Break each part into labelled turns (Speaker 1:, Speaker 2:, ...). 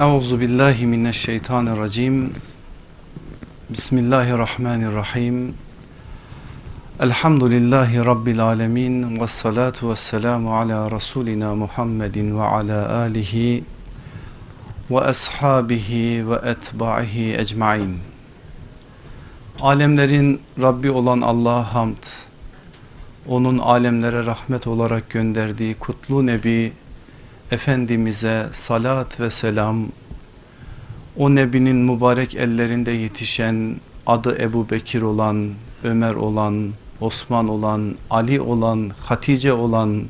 Speaker 1: Euzu billahi mineşşeytanirracim. Bismillahirrahmanirrahim. Elhamdülillahi rabbil alamin ve salatu vesselamu ala rasulina Muhammedin ve ala alihi ve ashabihi ve etba'ihi ecmaîn. Alemlerin Rabbi olan Allah'a hamd. Onun alemlere rahmet olarak gönderdiği kutlu nebi Efendimiz'e salat ve selam, o Nebinin mübarek ellerinde yetişen adı Ebu Bekir olan, Ömer olan, Osman olan, Ali olan, Hatice olan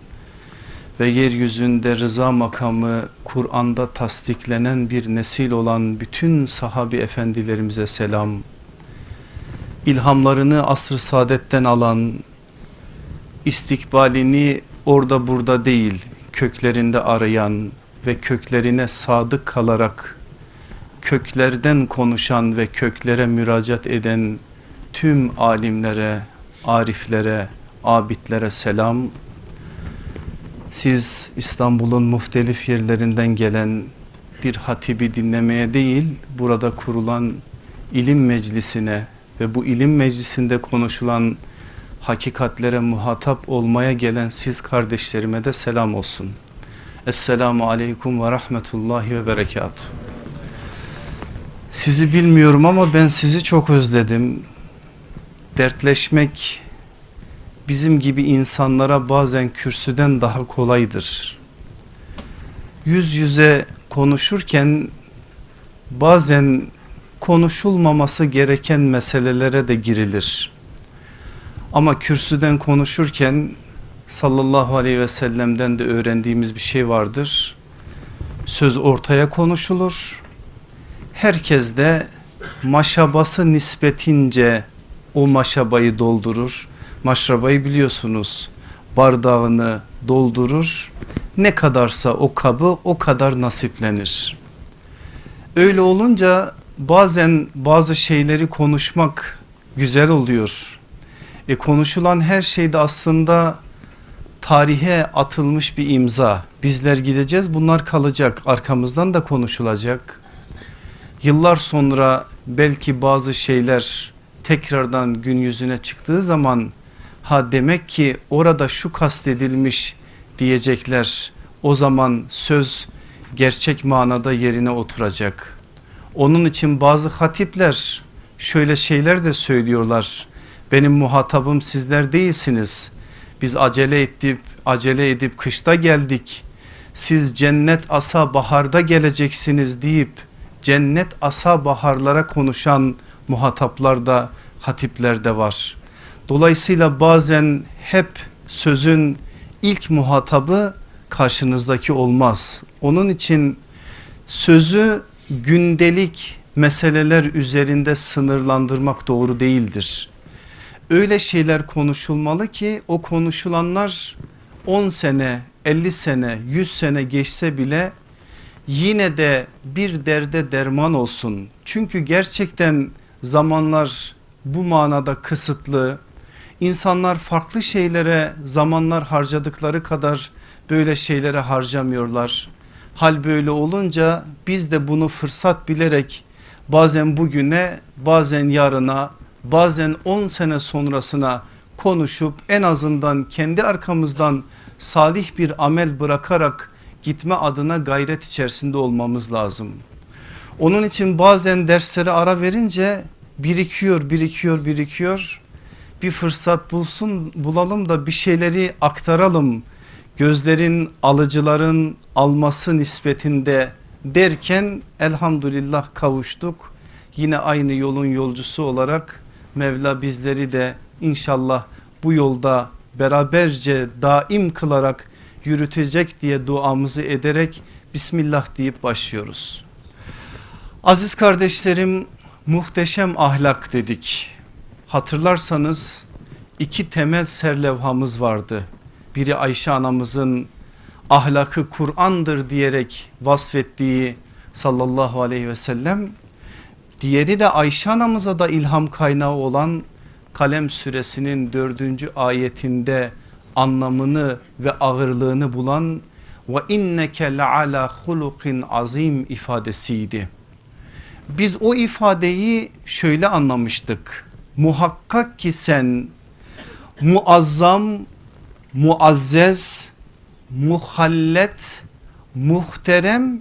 Speaker 1: ve yeryüzünde rıza makamı Kur'an'da tasdiklenen bir nesil olan bütün sahabi efendilerimize selam. İlhamlarını asr-ı saadetten alan, istikbalini orada burada değil köklerinde arayan ve köklerine sadık kalarak köklerden konuşan ve köklere müracaat eden tüm alimlere, ariflere, abidlere selam. Siz İstanbul'un muhtelif yerlerinden gelen bir hatibi dinlemeye değil burada kurulan ilim meclisine ve bu ilim meclisinde konuşulan hakikatlere muhatap olmaya gelen siz kardeşlerime de selam olsun. Esselamu aleyküm ve rahmetullahi ve berekatuhu. Sizi bilmiyorum ama ben sizi çok özledim. Dertleşmek bizim gibi insanlara bazen kürsüden daha kolaydır. Yüz yüze konuşurken bazen konuşulmaması gereken meselelere de girilir. Ama kürsüden konuşurken sallallahu aleyhi ve sellem'den de öğrendiğimiz bir şey vardır. Söz ortaya konuşulur. Herkes de maşabası nispetince o maşabayı doldurur. Maşrabayı biliyorsunuz bardağını doldurur. Ne kadarsa o kabı o kadar nasiplenir. Öyle olunca bazen bazı şeyleri konuşmak güzel oluyor e, konuşulan her şeyde aslında tarihe atılmış bir imza. Bizler gideceğiz bunlar kalacak arkamızdan da konuşulacak. Yıllar sonra belki bazı şeyler tekrardan gün yüzüne çıktığı zaman ha demek ki orada şu kastedilmiş diyecekler. O zaman söz gerçek manada yerine oturacak. Onun için bazı hatipler şöyle şeyler de söylüyorlar. Benim muhatabım sizler değilsiniz. Biz acele edip acele edip kışta geldik. Siz cennet asa baharda geleceksiniz deyip cennet asa baharlara konuşan muhataplar da hatipler de var. Dolayısıyla bazen hep sözün ilk muhatabı karşınızdaki olmaz. Onun için sözü gündelik meseleler üzerinde sınırlandırmak doğru değildir öyle şeyler konuşulmalı ki o konuşulanlar 10 sene 50 sene 100 sene geçse bile yine de bir derde derman olsun. Çünkü gerçekten zamanlar bu manada kısıtlı. İnsanlar farklı şeylere zamanlar harcadıkları kadar böyle şeylere harcamıyorlar. Hal böyle olunca biz de bunu fırsat bilerek bazen bugüne bazen yarına bazen 10 sene sonrasına konuşup en azından kendi arkamızdan salih bir amel bırakarak gitme adına gayret içerisinde olmamız lazım. Onun için bazen derslere ara verince birikiyor birikiyor birikiyor. Bir fırsat bulsun bulalım da bir şeyleri aktaralım. Gözlerin alıcıların alması nispetinde derken elhamdülillah kavuştuk. Yine aynı yolun yolcusu olarak Mevla bizleri de inşallah bu yolda beraberce daim kılarak yürütecek diye duamızı ederek Bismillah deyip başlıyoruz. Aziz kardeşlerim muhteşem ahlak dedik. Hatırlarsanız iki temel serlevhamız vardı. Biri Ayşe anamızın ahlakı Kur'an'dır diyerek vasfettiği sallallahu aleyhi ve sellem Diğeri de Ayşe anamıza da ilham kaynağı olan Kalem suresinin dördüncü ayetinde anlamını ve ağırlığını bulan ve inneke leala hulukin azim ifadesiydi. Biz o ifadeyi şöyle anlamıştık. Muhakkak ki sen muazzam, muazzez, muhallet, muhterem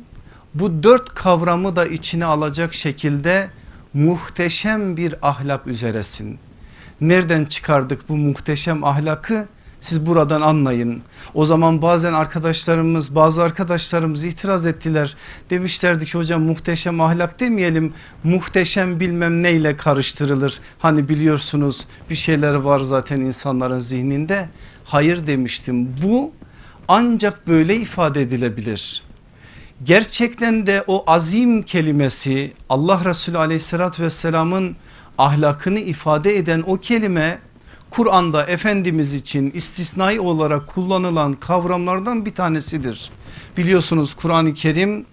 Speaker 1: bu dört kavramı da içine alacak şekilde muhteşem bir ahlak üzeresin. Nereden çıkardık bu muhteşem ahlakı? Siz buradan anlayın. O zaman bazen arkadaşlarımız bazı arkadaşlarımız itiraz ettiler. Demişlerdi ki hocam muhteşem ahlak demeyelim muhteşem bilmem neyle karıştırılır. Hani biliyorsunuz bir şeyler var zaten insanların zihninde. Hayır demiştim bu ancak böyle ifade edilebilir. Gerçekten de o azim kelimesi Allah Resulü aleyhissalatü vesselamın ahlakını ifade eden o kelime Kur'an'da Efendimiz için istisnai olarak kullanılan kavramlardan bir tanesidir. Biliyorsunuz Kur'an-ı Kerim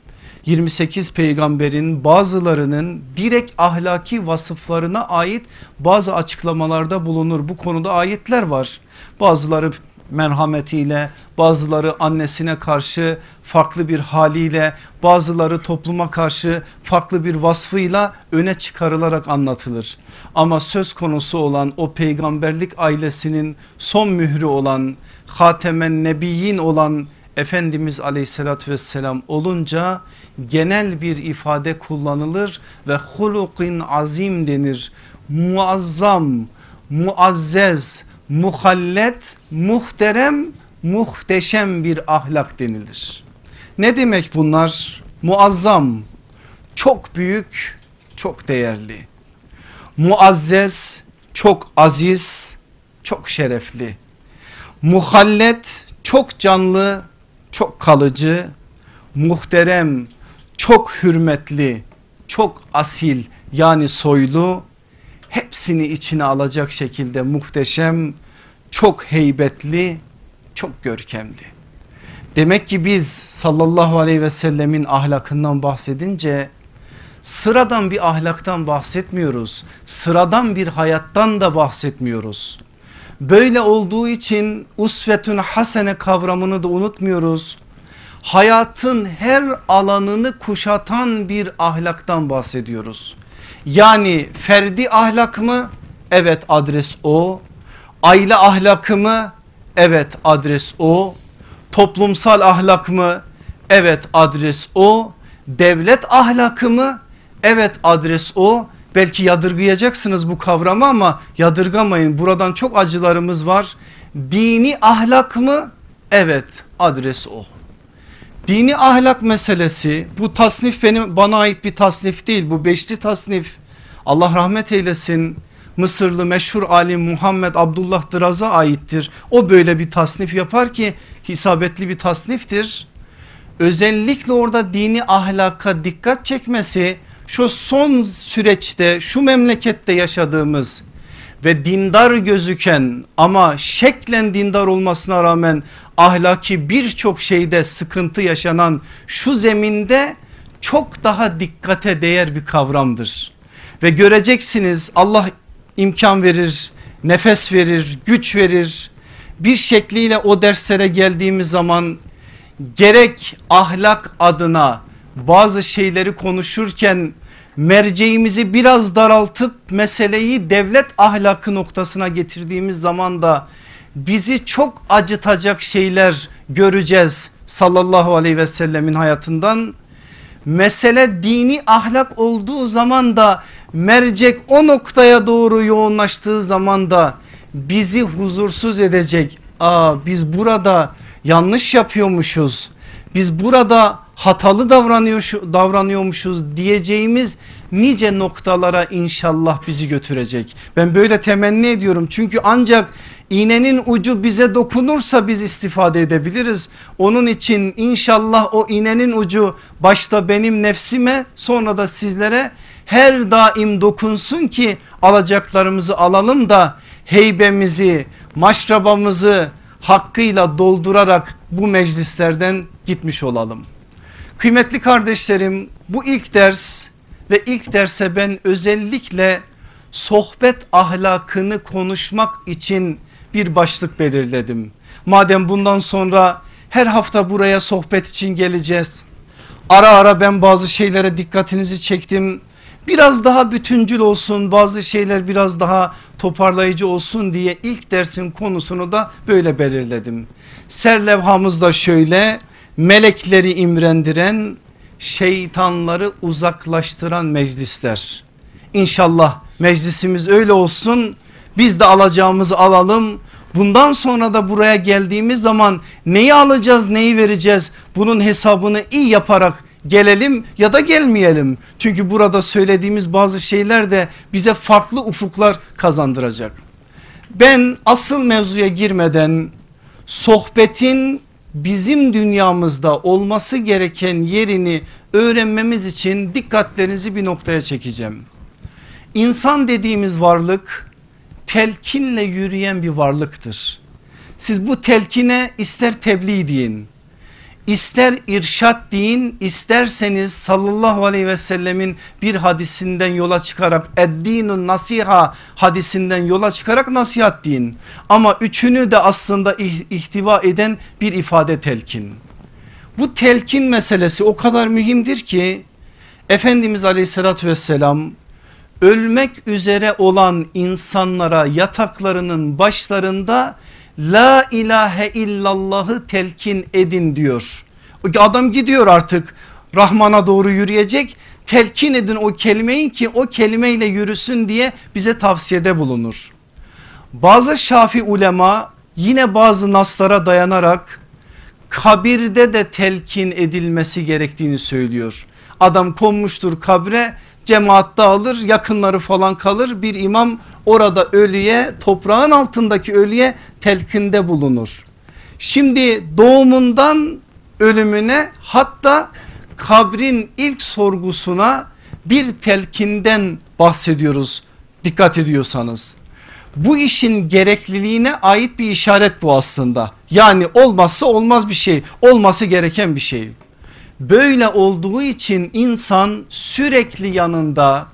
Speaker 1: 28 peygamberin bazılarının direkt ahlaki vasıflarına ait bazı açıklamalarda bulunur. Bu konuda ayetler var. Bazıları merhametiyle bazıları annesine karşı farklı bir haliyle bazıları topluma karşı farklı bir vasfıyla öne çıkarılarak anlatılır. Ama söz konusu olan o peygamberlik ailesinin son mührü olan Hatemen Nebiyyin olan Efendimiz aleyhissalatü vesselam olunca genel bir ifade kullanılır ve hulukin azim denir. Muazzam, muazzez, muhallet, muhterem, muhteşem bir ahlak denilir. Ne demek bunlar? Muazzam, çok büyük, çok değerli. Muazzez, çok aziz, çok şerefli. Muhallet, çok canlı, çok kalıcı. Muhterem, çok hürmetli, çok asil yani soylu hepsini içine alacak şekilde muhteşem, çok heybetli, çok görkemli. Demek ki biz sallallahu aleyhi ve sellemin ahlakından bahsedince sıradan bir ahlaktan bahsetmiyoruz. Sıradan bir hayattan da bahsetmiyoruz. Böyle olduğu için usvetün hasene kavramını da unutmuyoruz. Hayatın her alanını kuşatan bir ahlaktan bahsediyoruz. Yani ferdi ahlak mı? Evet adres o. Aile ahlakı mı? Evet adres o. Toplumsal ahlak mı? Evet adres o. Devlet ahlakı mı? Evet adres o. Belki yadırgayacaksınız bu kavramı ama yadırgamayın. Buradan çok acılarımız var. Dini ahlak mı? Evet adres o. Dini ahlak meselesi bu tasnif benim bana ait bir tasnif değil bu beşli tasnif. Allah rahmet eylesin Mısırlı meşhur alim Muhammed Abdullah Dıraz'a aittir. O böyle bir tasnif yapar ki hisabetli bir tasniftir. Özellikle orada dini ahlaka dikkat çekmesi şu son süreçte şu memlekette yaşadığımız ve dindar gözüken ama şeklen dindar olmasına rağmen ahlaki birçok şeyde sıkıntı yaşanan şu zeminde çok daha dikkate değer bir kavramdır. Ve göreceksiniz Allah imkan verir, nefes verir, güç verir. Bir şekliyle o derslere geldiğimiz zaman gerek ahlak adına bazı şeyleri konuşurken merceğimizi biraz daraltıp meseleyi devlet ahlakı noktasına getirdiğimiz zaman da bizi çok acıtacak şeyler göreceğiz sallallahu aleyhi ve sellemin hayatından. Mesele dini ahlak olduğu zaman da mercek o noktaya doğru yoğunlaştığı zaman da bizi huzursuz edecek. Aa biz burada yanlış yapıyormuşuz. Biz burada hatalı davranıyor, davranıyormuşuz diyeceğimiz nice noktalara inşallah bizi götürecek. Ben böyle temenni ediyorum çünkü ancak iğnenin ucu bize dokunursa biz istifade edebiliriz. Onun için inşallah o iğnenin ucu başta benim nefsime sonra da sizlere her daim dokunsun ki alacaklarımızı alalım da heybemizi maşrabamızı hakkıyla doldurarak bu meclislerden gitmiş olalım. Kıymetli kardeşlerim bu ilk ders ve ilk derse ben özellikle sohbet ahlakını konuşmak için bir başlık belirledim. Madem bundan sonra Her hafta buraya sohbet için geleceğiz. Ara ara ben bazı şeylere dikkatinizi çektim. Biraz daha bütüncül olsun bazı şeyler biraz daha toparlayıcı olsun diye ilk dersin konusunu da böyle belirledim. Serlevhamız da şöyle melekleri imrendiren şeytanları uzaklaştıran meclisler. İnşallah meclisimiz öyle olsun biz de alacağımızı alalım. Bundan sonra da buraya geldiğimiz zaman neyi alacağız neyi vereceğiz bunun hesabını iyi yaparak gelelim ya da gelmeyelim. Çünkü burada söylediğimiz bazı şeyler de bize farklı ufuklar kazandıracak. Ben asıl mevzuya girmeden sohbetin bizim dünyamızda olması gereken yerini öğrenmemiz için dikkatlerinizi bir noktaya çekeceğim. İnsan dediğimiz varlık telkinle yürüyen bir varlıktır. Siz bu telkine ister tebliğ deyin, ister irşat deyin, isterseniz sallallahu aleyhi ve sellemin bir hadisinden yola çıkarak eddinun nasiha hadisinden yola çıkarak nasihat deyin. Ama üçünü de aslında ihtiva eden bir ifade telkin. Bu telkin meselesi o kadar mühimdir ki Efendimiz aleyhissalatü vesselam ölmek üzere olan insanlara yataklarının başlarında la ilahe illallahı telkin edin diyor. Adam gidiyor artık Rahman'a doğru yürüyecek telkin edin o kelimeyi ki o kelimeyle yürüsün diye bize tavsiyede bulunur. Bazı şafi ulema yine bazı naslara dayanarak kabirde de telkin edilmesi gerektiğini söylüyor. Adam konmuştur kabre cemaat dağılır yakınları falan kalır bir imam orada ölüye toprağın altındaki ölüye telkinde bulunur. Şimdi doğumundan ölümüne hatta kabrin ilk sorgusuna bir telkinden bahsediyoruz dikkat ediyorsanız. Bu işin gerekliliğine ait bir işaret bu aslında. Yani olmazsa olmaz bir şey olması gereken bir şey. Böyle olduğu için insan sürekli yanında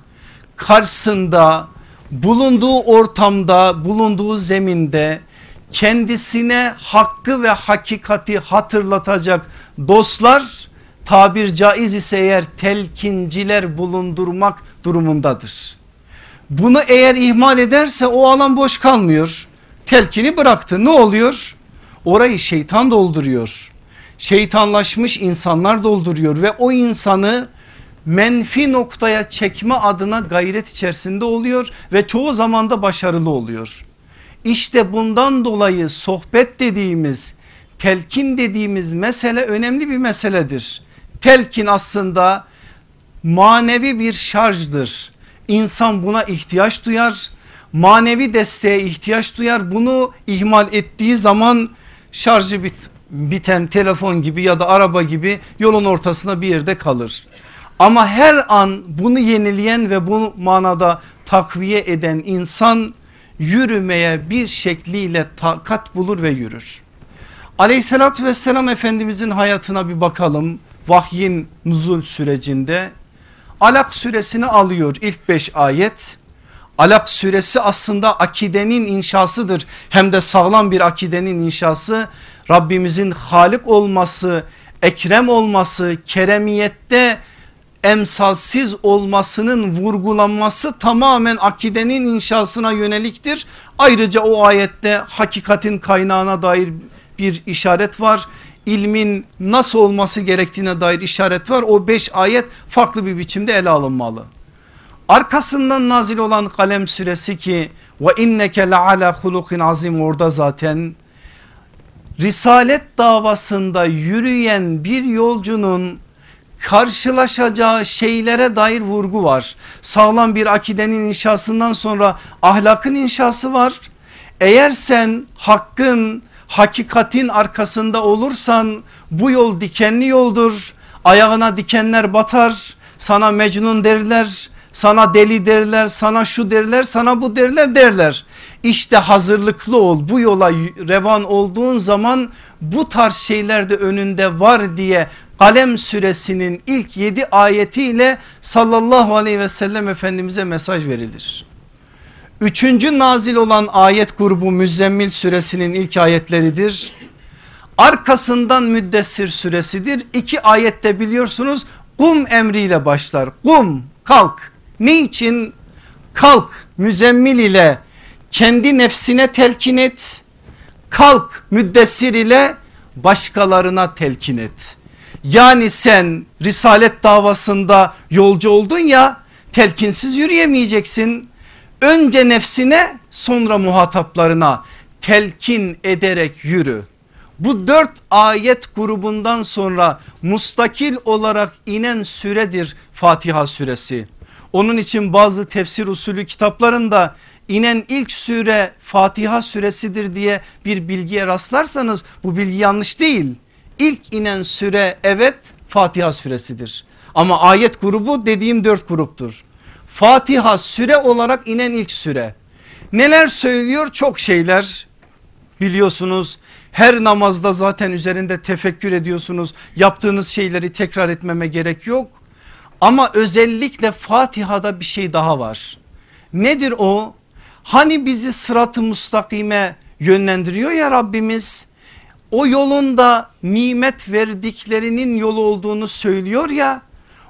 Speaker 1: karşısında bulunduğu ortamda bulunduğu zeminde kendisine hakkı ve hakikati hatırlatacak dostlar tabir caiz ise eğer telkinciler bulundurmak durumundadır. Bunu eğer ihmal ederse o alan boş kalmıyor. Telkini bıraktı ne oluyor? Orayı şeytan dolduruyor şeytanlaşmış insanlar dolduruyor ve o insanı menfi noktaya çekme adına gayret içerisinde oluyor ve çoğu zaman da başarılı oluyor. İşte bundan dolayı sohbet dediğimiz telkin dediğimiz mesele önemli bir meseledir. Telkin aslında manevi bir şarjdır. İnsan buna ihtiyaç duyar. Manevi desteğe ihtiyaç duyar. Bunu ihmal ettiği zaman şarjı bit biten telefon gibi ya da araba gibi yolun ortasına bir yerde kalır. Ama her an bunu yenileyen ve bu manada takviye eden insan yürümeye bir şekliyle takat bulur ve yürür. Aleyhissalatü vesselam Efendimizin hayatına bir bakalım vahyin nuzul sürecinde. Alak suresini alıyor ilk beş ayet. Alak suresi aslında akidenin inşasıdır hem de sağlam bir akidenin inşası Rabbimizin Halik olması, Ekrem olması, keremiyette emsalsiz olmasının vurgulanması tamamen akidenin inşasına yöneliktir. Ayrıca o ayette hakikatin kaynağına dair bir işaret var. İlmin nasıl olması gerektiğine dair işaret var. O beş ayet farklı bir biçimde ele alınmalı. Arkasından nazil olan kalem süresi ki ve inneke la ala hulukin azim orada zaten risalet davasında yürüyen bir yolcunun karşılaşacağı şeylere dair vurgu var. Sağlam bir akidenin inşasından sonra ahlakın inşası var. Eğer sen hakkın hakikatin arkasında olursan bu yol dikenli yoldur. Ayağına dikenler batar sana mecnun derler sana deli derler sana şu derler sana bu derler derler. İşte hazırlıklı ol bu yola revan olduğun zaman bu tarz şeyler de önünde var diye Kalem suresinin ilk 7 ayetiyle sallallahu aleyhi ve sellem efendimize mesaj verilir. Üçüncü nazil olan ayet grubu Müzzemmil suresinin ilk ayetleridir. Arkasından Müddessir suresidir. İki ayette biliyorsunuz kum emriyle başlar. Kum kalk. Ne için? Kalk müzemmil ile kendi nefsine telkin et. Kalk müddessir ile başkalarına telkin et. Yani sen risalet davasında yolcu oldun ya telkinsiz yürüyemeyeceksin. Önce nefsine sonra muhataplarına telkin ederek yürü. Bu dört ayet grubundan sonra mustakil olarak inen süredir Fatiha suresi. Onun için bazı tefsir usulü kitaplarında inen ilk süre Fatiha suresidir diye bir bilgiye rastlarsanız bu bilgi yanlış değil. İlk inen süre evet Fatiha suresidir. Ama ayet grubu dediğim dört gruptur. Fatiha süre olarak inen ilk süre. Neler söylüyor? Çok şeyler biliyorsunuz. Her namazda zaten üzerinde tefekkür ediyorsunuz. Yaptığınız şeyleri tekrar etmeme gerek yok. Ama özellikle Fatiha'da bir şey daha var. Nedir o? Hani bizi sıratı mustakime yönlendiriyor ya Rabbimiz. O yolun da nimet verdiklerinin yolu olduğunu söylüyor ya.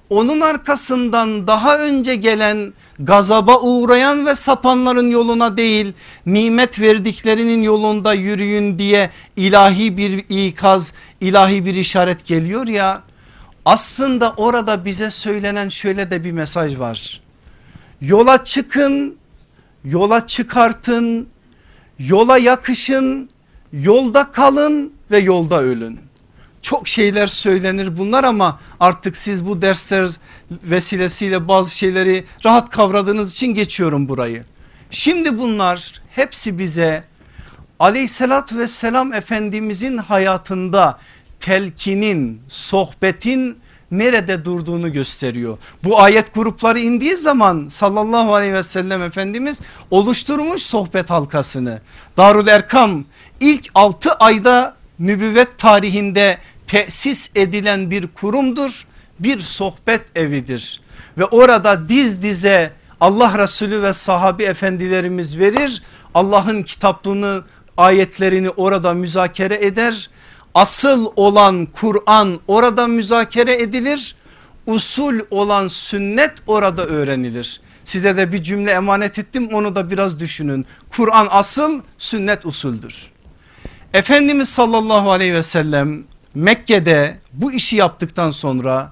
Speaker 1: Onun arkasından daha önce gelen gazaba uğrayan ve sapanların yoluna değil nimet verdiklerinin yolunda yürüyün diye ilahi bir ikaz ilahi bir işaret geliyor ya aslında orada bize söylenen şöyle de bir mesaj var yola çıkın yola çıkartın yola yakışın yolda kalın ve yolda ölün çok şeyler söylenir bunlar ama artık siz bu dersler vesilesiyle bazı şeyleri rahat kavradığınız için geçiyorum burayı. Şimdi bunlar hepsi bize aleyhissalatü vesselam efendimizin hayatında telkinin, sohbetin nerede durduğunu gösteriyor. Bu ayet grupları indiği zaman sallallahu aleyhi ve sellem efendimiz oluşturmuş sohbet halkasını. Darul Erkam ilk 6 ayda nübüvvet tarihinde tesis edilen bir kurumdur bir sohbet evidir ve orada diz dize Allah Resulü ve sahabi efendilerimiz verir Allah'ın kitaplığını ayetlerini orada müzakere eder asıl olan Kur'an orada müzakere edilir usul olan sünnet orada öğrenilir size de bir cümle emanet ettim onu da biraz düşünün Kur'an asıl sünnet usuldür Efendimiz sallallahu aleyhi ve sellem Mekke'de bu işi yaptıktan sonra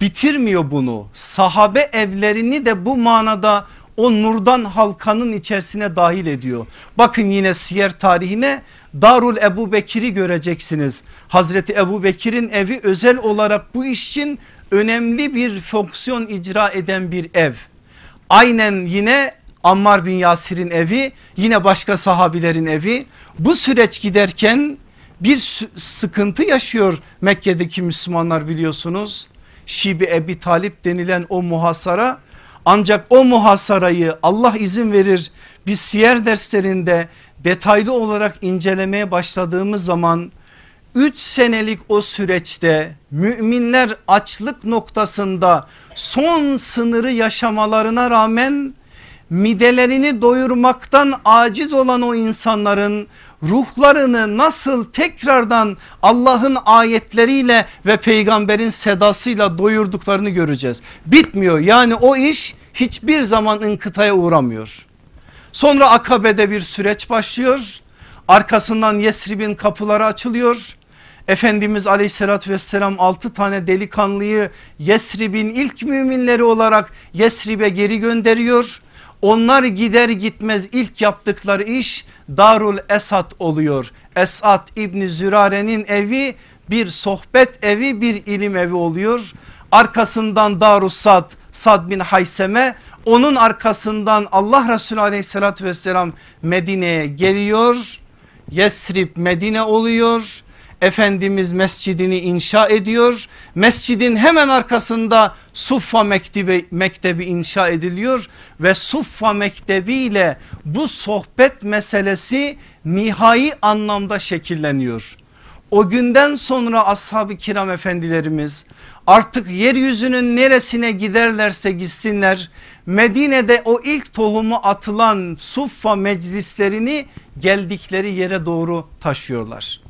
Speaker 1: bitirmiyor bunu. Sahabe evlerini de bu manada o nurdan halkanın içerisine dahil ediyor. Bakın yine siyer tarihine Darul Ebu Bekir'i göreceksiniz. Hazreti Ebu Bekir'in evi özel olarak bu iş için önemli bir fonksiyon icra eden bir ev. Aynen yine Ammar bin Yasir'in evi yine başka sahabilerin evi. Bu süreç giderken bir sıkıntı yaşıyor Mekke'deki Müslümanlar biliyorsunuz. Şibi Ebi Talip denilen o muhasara ancak o muhasarayı Allah izin verir biz siyer derslerinde detaylı olarak incelemeye başladığımız zaman 3 senelik o süreçte müminler açlık noktasında son sınırı yaşamalarına rağmen midelerini doyurmaktan aciz olan o insanların ruhlarını nasıl tekrardan Allah'ın ayetleriyle ve peygamberin sedasıyla doyurduklarını göreceğiz. Bitmiyor yani o iş hiçbir zaman inkıtaya uğramıyor. Sonra Akabe'de bir süreç başlıyor. Arkasından Yesrib'in kapıları açılıyor. Efendimiz aleyhissalatü vesselam 6 tane delikanlıyı Yesrib'in ilk müminleri olarak Yesrib'e geri gönderiyor. Onlar gider gitmez ilk yaptıkları iş Darul Esad oluyor. Esad İbni Zürare'nin evi bir sohbet evi bir ilim evi oluyor. Arkasından Darus Sad, Sad bin Hayseme onun arkasından Allah Resulü aleyhissalatü vesselam Medine'ye geliyor. Yesrib Medine oluyor. Efendimiz mescidini inşa ediyor. Mescidin hemen arkasında Suffa Mektebi, Mektebi inşa ediliyor ve Suffa Mektebi ile bu sohbet meselesi nihai anlamda şekilleniyor. O günden sonra ashab-ı kiram efendilerimiz artık yeryüzünün neresine giderlerse gitsinler Medine'de o ilk tohumu atılan suffa meclislerini geldikleri yere doğru taşıyorlar.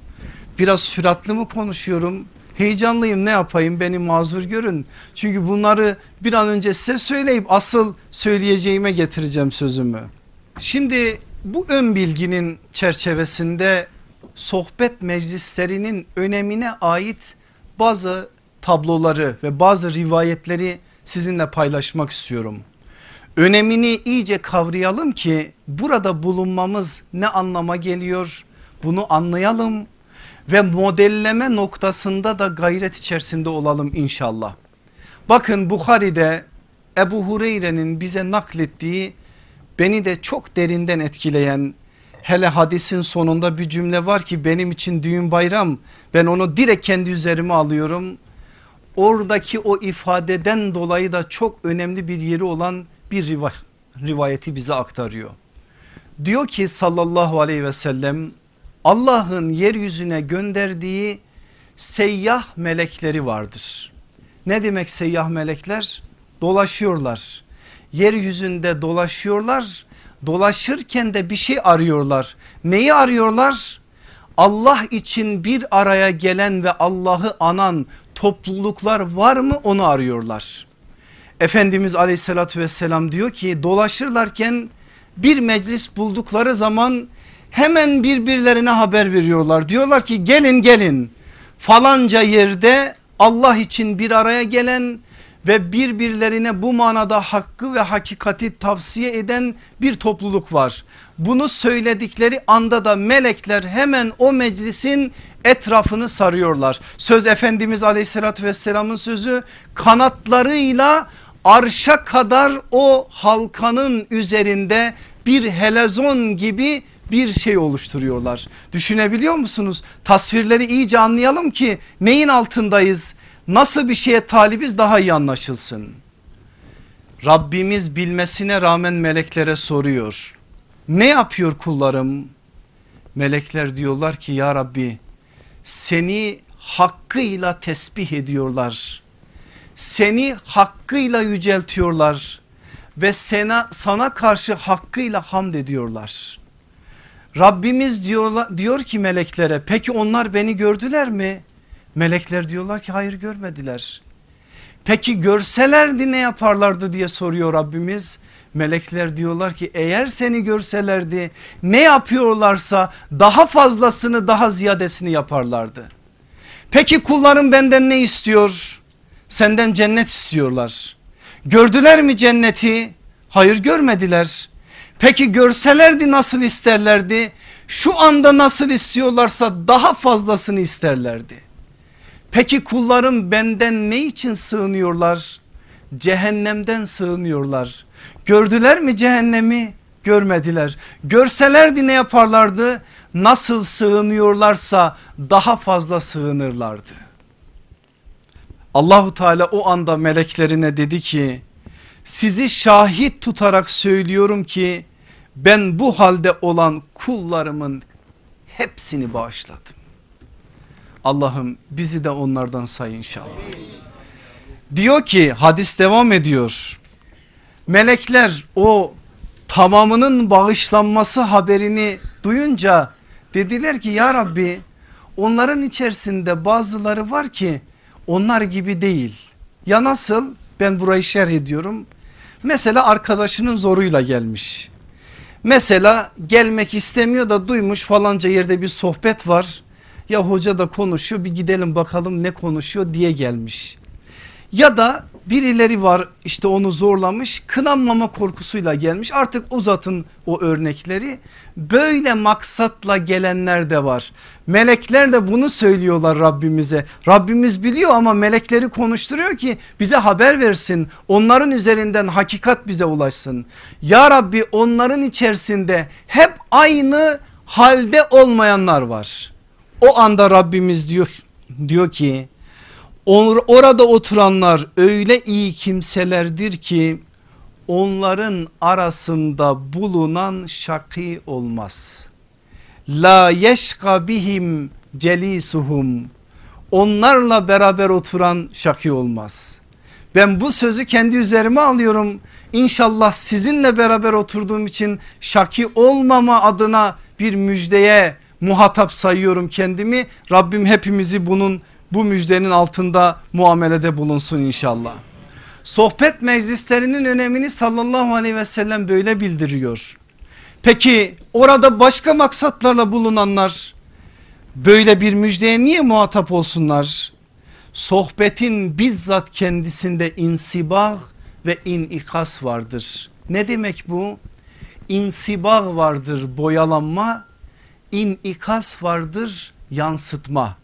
Speaker 1: Biraz süratli mi konuşuyorum? Heyecanlıyım ne yapayım beni mazur görün. Çünkü bunları bir an önce size söyleyip asıl söyleyeceğime getireceğim sözümü. Şimdi bu ön bilginin çerçevesinde sohbet meclislerinin önemine ait bazı tabloları ve bazı rivayetleri sizinle paylaşmak istiyorum. Önemini iyice kavrayalım ki burada bulunmamız ne anlama geliyor bunu anlayalım ve modelleme noktasında da gayret içerisinde olalım inşallah. Bakın Bukhari'de Ebu Hureyre'nin bize naklettiği beni de çok derinden etkileyen hele hadisin sonunda bir cümle var ki benim için düğün bayram ben onu direkt kendi üzerime alıyorum. Oradaki o ifadeden dolayı da çok önemli bir yeri olan bir rivayeti bize aktarıyor. Diyor ki sallallahu aleyhi ve sellem Allah'ın yeryüzüne gönderdiği seyyah melekleri vardır. Ne demek seyyah melekler? Dolaşıyorlar. Yeryüzünde dolaşıyorlar. Dolaşırken de bir şey arıyorlar. Neyi arıyorlar? Allah için bir araya gelen ve Allah'ı anan topluluklar var mı onu arıyorlar. Efendimiz aleyhissalatü vesselam diyor ki dolaşırlarken bir meclis buldukları zaman hemen birbirlerine haber veriyorlar. Diyorlar ki gelin gelin falanca yerde Allah için bir araya gelen ve birbirlerine bu manada hakkı ve hakikati tavsiye eden bir topluluk var. Bunu söyledikleri anda da melekler hemen o meclisin etrafını sarıyorlar. Söz Efendimiz aleyhissalatü vesselamın sözü kanatlarıyla arşa kadar o halkanın üzerinde bir helezon gibi bir şey oluşturuyorlar. Düşünebiliyor musunuz? Tasvirleri iyice anlayalım ki neyin altındayız? Nasıl bir şeye talibiz daha iyi anlaşılsın. Rabbimiz bilmesine rağmen meleklere soruyor. Ne yapıyor kullarım? Melekler diyorlar ki ya Rabbi seni hakkıyla tesbih ediyorlar. Seni hakkıyla yüceltiyorlar ve sana, sana karşı hakkıyla hamd ediyorlar. Rabbimiz diyor, diyor ki meleklere peki onlar beni gördüler mi? Melekler diyorlar ki hayır görmediler. Peki görselerdi ne yaparlardı diye soruyor Rabbimiz. Melekler diyorlar ki eğer seni görselerdi ne yapıyorlarsa daha fazlasını daha ziyadesini yaparlardı. Peki kullarım benden ne istiyor? Senden cennet istiyorlar. Gördüler mi cenneti? Hayır görmediler. Peki görselerdi nasıl isterlerdi? Şu anda nasıl istiyorlarsa daha fazlasını isterlerdi. Peki kullarım benden ne için sığınıyorlar? Cehennemden sığınıyorlar. Gördüler mi cehennemi? Görmediler. Görselerdi ne yaparlardı? Nasıl sığınıyorlarsa daha fazla sığınırlardı. Allahu Teala o anda meleklerine dedi ki sizi şahit tutarak söylüyorum ki ben bu halde olan kullarımın hepsini bağışladım. Allah'ım bizi de onlardan say inşallah. Diyor ki hadis devam ediyor. Melekler o tamamının bağışlanması haberini duyunca dediler ki ya Rabbi onların içerisinde bazıları var ki onlar gibi değil. Ya nasıl? Ben burayı şerh ediyorum. Mesela arkadaşının zoruyla gelmiş. Mesela gelmek istemiyor da duymuş falanca yerde bir sohbet var. Ya hoca da konuşuyor bir gidelim bakalım ne konuşuyor diye gelmiş. Ya da birileri var işte onu zorlamış kınanmama korkusuyla gelmiş. Artık uzatın o örnekleri. Böyle maksatla gelenler de var. Melekler de bunu söylüyorlar Rabbimize. Rabbimiz biliyor ama melekleri konuşturuyor ki bize haber versin. Onların üzerinden hakikat bize ulaşsın. Ya Rabbi onların içerisinde hep aynı halde olmayanlar var o anda Rabbimiz diyor, diyor ki orada oturanlar öyle iyi kimselerdir ki onların arasında bulunan şaki olmaz. La yeşka bihim celisuhum onlarla beraber oturan şaki olmaz. Ben bu sözü kendi üzerime alıyorum. İnşallah sizinle beraber oturduğum için şaki olmama adına bir müjdeye muhatap sayıyorum kendimi. Rabbim hepimizi bunun bu müjdenin altında muamelede bulunsun inşallah. Sohbet meclislerinin önemini sallallahu aleyhi ve sellem böyle bildiriyor. Peki orada başka maksatlarla bulunanlar böyle bir müjdeye niye muhatap olsunlar? Sohbetin bizzat kendisinde insibah ve inikas vardır. Ne demek bu? İnsibah vardır boyalanma, inikas vardır yansıtma.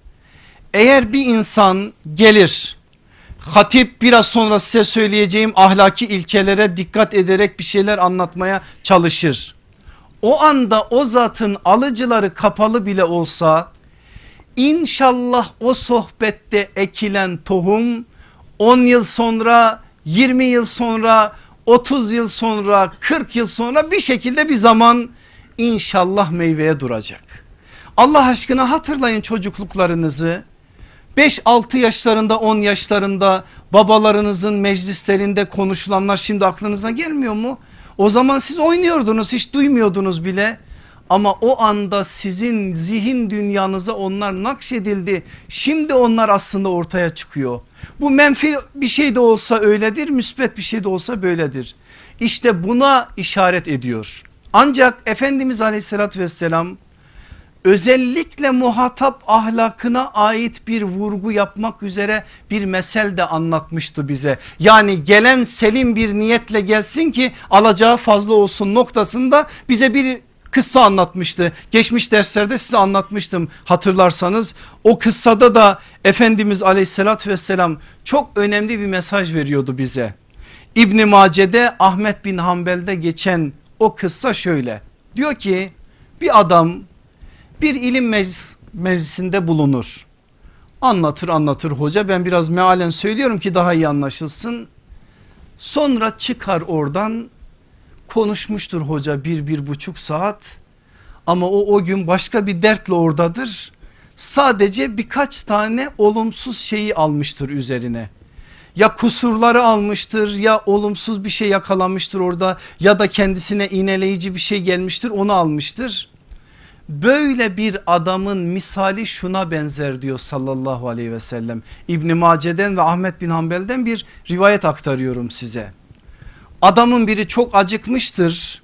Speaker 1: Eğer bir insan gelir hatip biraz sonra size söyleyeceğim ahlaki ilkelere dikkat ederek bir şeyler anlatmaya çalışır. O anda o zatın alıcıları kapalı bile olsa İnşallah o sohbette ekilen tohum 10 yıl sonra 20 yıl sonra 30 yıl sonra 40 yıl sonra bir şekilde bir zaman inşallah meyveye duracak. Allah aşkına hatırlayın çocukluklarınızı 5-6 yaşlarında 10 yaşlarında babalarınızın meclislerinde konuşulanlar şimdi aklınıza gelmiyor mu? O zaman siz oynuyordunuz hiç duymuyordunuz bile. Ama o anda sizin zihin dünyanıza onlar nakşedildi. Şimdi onlar aslında ortaya çıkıyor. Bu menfi bir şey de olsa öyledir, müsbet bir şey de olsa böyledir. İşte buna işaret ediyor. Ancak Efendimiz aleyhissalatü vesselam özellikle muhatap ahlakına ait bir vurgu yapmak üzere bir mesel de anlatmıştı bize. Yani gelen selim bir niyetle gelsin ki alacağı fazla olsun noktasında bize bir kıssa anlatmıştı. Geçmiş derslerde size anlatmıştım hatırlarsanız. O kıssada da Efendimiz aleyhissalatü vesselam çok önemli bir mesaj veriyordu bize. İbn Mace'de Ahmet bin Hanbel'de geçen o kıssa şöyle. Diyor ki bir adam bir ilim meclis, meclisinde bulunur. Anlatır anlatır hoca ben biraz mealen söylüyorum ki daha iyi anlaşılsın. Sonra çıkar oradan konuşmuştur hoca bir bir buçuk saat ama o o gün başka bir dertle oradadır. Sadece birkaç tane olumsuz şeyi almıştır üzerine. Ya kusurları almıştır ya olumsuz bir şey yakalamıştır orada ya da kendisine iğneleyici bir şey gelmiştir onu almıştır. Böyle bir adamın misali şuna benzer diyor sallallahu aleyhi ve sellem. İbn Mace'den ve Ahmet bin Hanbel'den bir rivayet aktarıyorum size. Adamın biri çok acıkmıştır.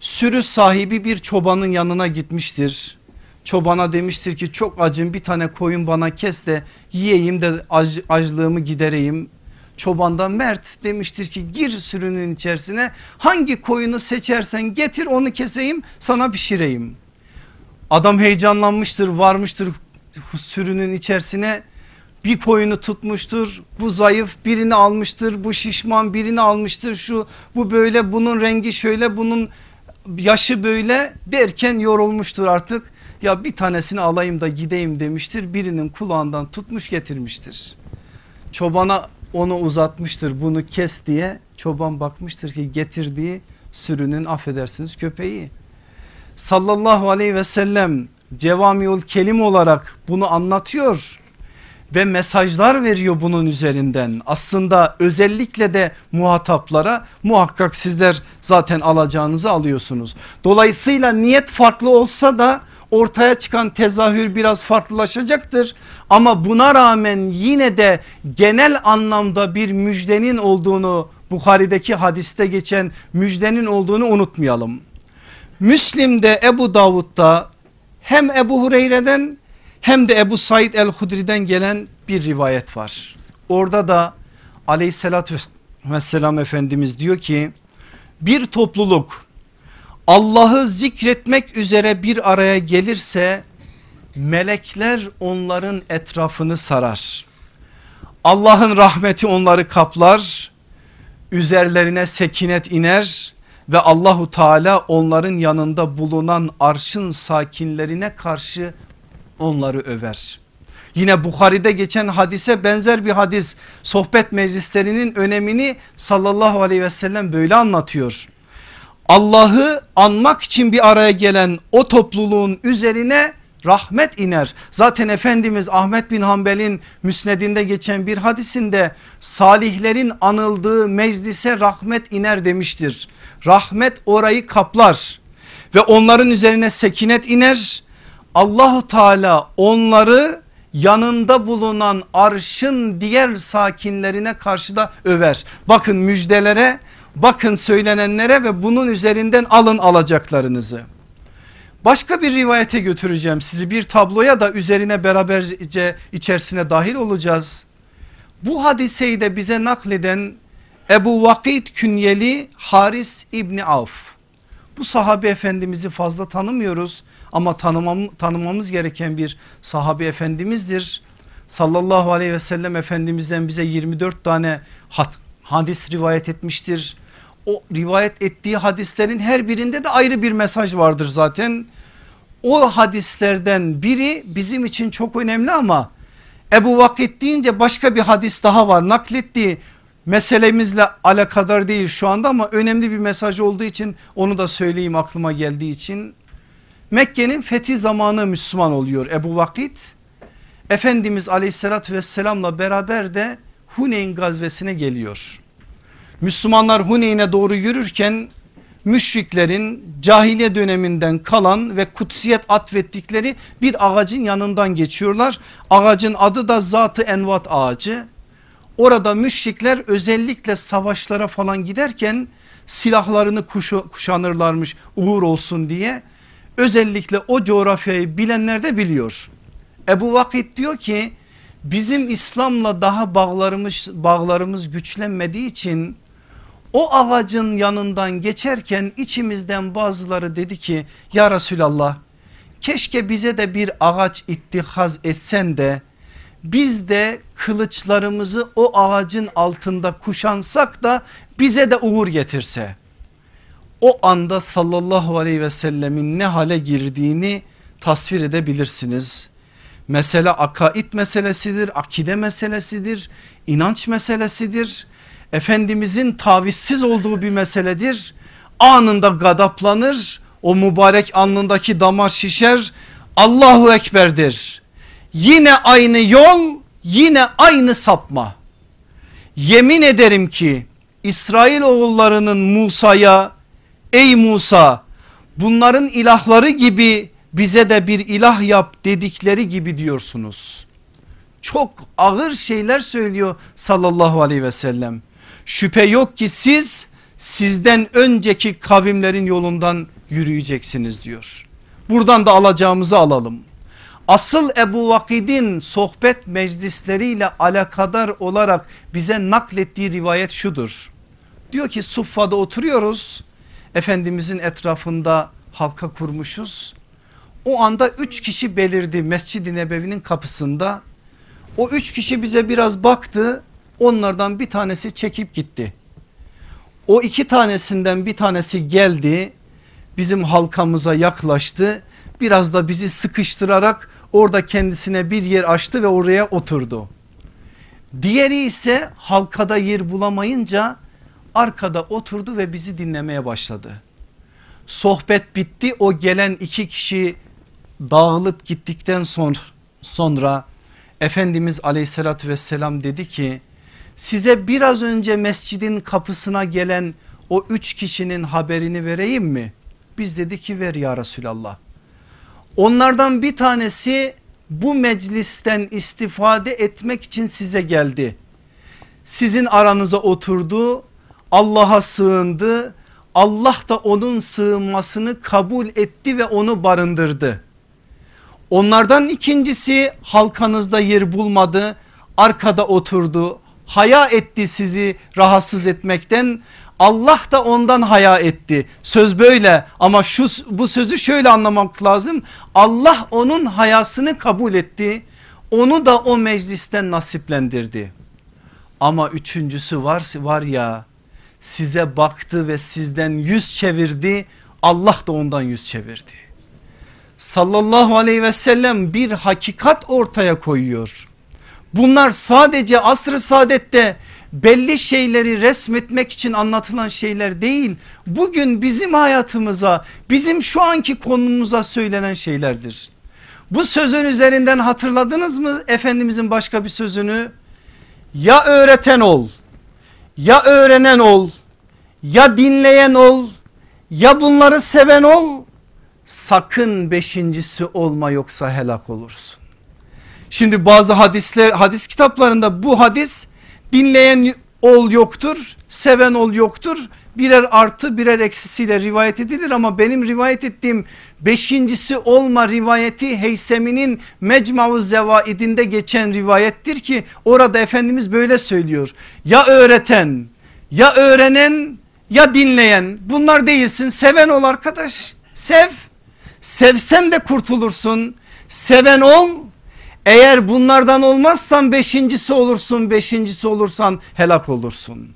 Speaker 1: Sürü sahibi bir çobanın yanına gitmiştir. Çobana demiştir ki çok acım bir tane koyun bana kes de yiyeyim de ac acılığımı gidereyim. Çobandan Mert demiştir ki gir sürünün içerisine. Hangi koyunu seçersen getir onu keseyim sana pişireyim. Adam heyecanlanmıştır varmıştır sürünün içerisine. Bir koyunu tutmuştur bu zayıf birini almıştır bu şişman birini almıştır şu bu böyle bunun rengi şöyle bunun yaşı böyle derken yorulmuştur artık. Ya bir tanesini alayım da gideyim demiştir birinin kulağından tutmuş getirmiştir. Çobana onu uzatmıştır bunu kes diye çoban bakmıştır ki getirdiği sürünün affedersiniz köpeği sallallahu aleyhi ve sellem cevamiul kelim olarak bunu anlatıyor ve mesajlar veriyor bunun üzerinden. Aslında özellikle de muhataplara muhakkak sizler zaten alacağınızı alıyorsunuz. Dolayısıyla niyet farklı olsa da ortaya çıkan tezahür biraz farklılaşacaktır. Ama buna rağmen yine de genel anlamda bir müjdenin olduğunu Bukhari'deki hadiste geçen müjdenin olduğunu unutmayalım. Müslim'de Ebu Davud'da hem Ebu Hureyre'den hem de Ebu Said el-Hudri'den gelen bir rivayet var. Orada da aleyhissalatü vesselam Efendimiz diyor ki bir topluluk Allah'ı zikretmek üzere bir araya gelirse melekler onların etrafını sarar. Allah'ın rahmeti onları kaplar, üzerlerine sekinet iner ve Allahu Teala onların yanında bulunan arşın sakinlerine karşı onları över. Yine Bukhari'de geçen hadise benzer bir hadis sohbet meclislerinin önemini sallallahu aleyhi ve sellem böyle anlatıyor. Allah'ı anmak için bir araya gelen o topluluğun üzerine rahmet iner. Zaten Efendimiz Ahmet bin Hanbel'in müsnedinde geçen bir hadisinde salihlerin anıldığı meclise rahmet iner demiştir. Rahmet orayı kaplar ve onların üzerine sekinet iner Allahu Teala onları yanında bulunan arşın diğer sakinlerine karşı da över. Bakın müjdelere bakın söylenenlere ve bunun üzerinden alın alacaklarınızı. Başka bir rivayete götüreceğim sizi bir tabloya da üzerine beraberce içerisine dahil olacağız. Bu hadiseyi de bize nakleden Ebu Vakid künyeli Haris İbni Avf. Bu sahabe efendimizi fazla tanımıyoruz ama tanımam, tanımamız gereken bir sahabe efendimizdir. Sallallahu aleyhi ve sellem efendimizden bize 24 tane hadis rivayet etmiştir. O rivayet ettiği hadislerin her birinde de ayrı bir mesaj vardır zaten. O hadislerden biri bizim için çok önemli ama Ebu Vakit deyince başka bir hadis daha var naklettiği meselemizle alakadar değil şu anda ama önemli bir mesaj olduğu için onu da söyleyeyim aklıma geldiği için. Mekke'nin fethi zamanı Müslüman oluyor Ebu Vakit. Efendimiz aleyhissalatü vesselamla beraber de Huneyn gazvesine geliyor. Müslümanlar Huneyn'e doğru yürürken müşriklerin cahiliye döneminden kalan ve kutsiyet atfettikleri bir ağacın yanından geçiyorlar. Ağacın adı da Zatı Envat ağacı. Orada müşrikler özellikle savaşlara falan giderken silahlarını kuşanırlarmış uğur olsun diye. Özellikle o coğrafyayı bilenler de biliyor. Ebu Vakit diyor ki bizim İslam'la daha bağlarımız, bağlarımız güçlenmediği için o ağacın yanından geçerken içimizden bazıları dedi ki ya Resulallah keşke bize de bir ağaç ittihaz etsen de biz de kılıçlarımızı o ağacın altında kuşansak da bize de uğur getirse. O anda sallallahu aleyhi ve sellemin ne hale girdiğini tasvir edebilirsiniz. Mesele akaid meselesidir, akide meselesidir, inanç meselesidir. Efendimizin tavizsiz olduğu bir meseledir. Anında gadaplanır o mübarek alnındaki damar şişer Allahu Ekber'dir. Yine aynı yol yine aynı sapma. Yemin ederim ki İsrail oğullarının Musa'ya ey Musa bunların ilahları gibi bize de bir ilah yap dedikleri gibi diyorsunuz. Çok ağır şeyler söylüyor sallallahu aleyhi ve sellem. Şüphe yok ki siz sizden önceki kavimlerin yolundan yürüyeceksiniz diyor. Buradan da alacağımızı alalım. Asıl Ebu Vakid'in sohbet meclisleriyle alakadar olarak bize naklettiği rivayet şudur. Diyor ki Suffa'da oturuyoruz. Efendimizin etrafında halka kurmuşuz. O anda üç kişi belirdi Mescid-i Nebevi'nin kapısında. O üç kişi bize biraz baktı Onlardan bir tanesi çekip gitti. O iki tanesinden bir tanesi geldi bizim halkamıza yaklaştı. Biraz da bizi sıkıştırarak orada kendisine bir yer açtı ve oraya oturdu. Diğeri ise halkada yer bulamayınca arkada oturdu ve bizi dinlemeye başladı. Sohbet bitti o gelen iki kişi dağılıp gittikten sonra, sonra Efendimiz aleyhissalatü vesselam dedi ki size biraz önce mescidin kapısına gelen o üç kişinin haberini vereyim mi? Biz dedi ki ver ya Resulallah. Onlardan bir tanesi bu meclisten istifade etmek için size geldi. Sizin aranıza oturdu Allah'a sığındı Allah da onun sığınmasını kabul etti ve onu barındırdı. Onlardan ikincisi halkanızda yer bulmadı arkada oturdu haya etti sizi rahatsız etmekten. Allah da ondan haya etti. Söz böyle ama şu bu sözü şöyle anlamak lazım. Allah onun hayasını kabul etti. Onu da o meclisten nasiplendirdi. Ama üçüncüsü var, var ya size baktı ve sizden yüz çevirdi. Allah da ondan yüz çevirdi. Sallallahu aleyhi ve sellem bir hakikat ortaya koyuyor. Bunlar sadece asr-ı saadette belli şeyleri resmetmek için anlatılan şeyler değil. Bugün bizim hayatımıza bizim şu anki konumuza söylenen şeylerdir. Bu sözün üzerinden hatırladınız mı Efendimizin başka bir sözünü? Ya öğreten ol ya öğrenen ol ya dinleyen ol ya bunları seven ol sakın beşincisi olma yoksa helak olursun. Şimdi bazı hadisler hadis kitaplarında bu hadis dinleyen ol yoktur seven ol yoktur. Birer artı birer eksisiyle rivayet edilir ama benim rivayet ettiğim beşincisi olma rivayeti Heysemi'nin Mecmu Zevaidinde geçen rivayettir ki orada Efendimiz böyle söylüyor. Ya öğreten ya öğrenen ya dinleyen. Bunlar değilsin seven ol arkadaş sev. Sevsen de kurtulursun seven ol eğer bunlardan olmazsan beşincisi olursun beşincisi olursan helak olursun.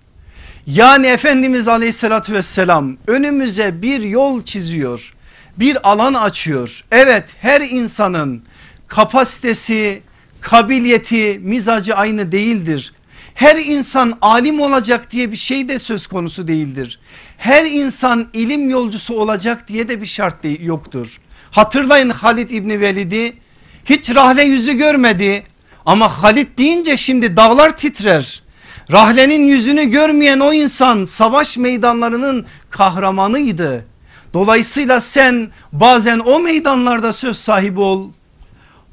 Speaker 1: Yani Efendimiz aleyhissalatü vesselam önümüze bir yol çiziyor. Bir alan açıyor. Evet her insanın kapasitesi, kabiliyeti, mizacı aynı değildir. Her insan alim olacak diye bir şey de söz konusu değildir. Her insan ilim yolcusu olacak diye de bir şart yoktur. Hatırlayın Halid İbni Velid'i hiç rahle yüzü görmedi ama Halid deyince şimdi dağlar titrer. Rahle'nin yüzünü görmeyen o insan savaş meydanlarının kahramanıydı. Dolayısıyla sen bazen o meydanlarda söz sahibi ol.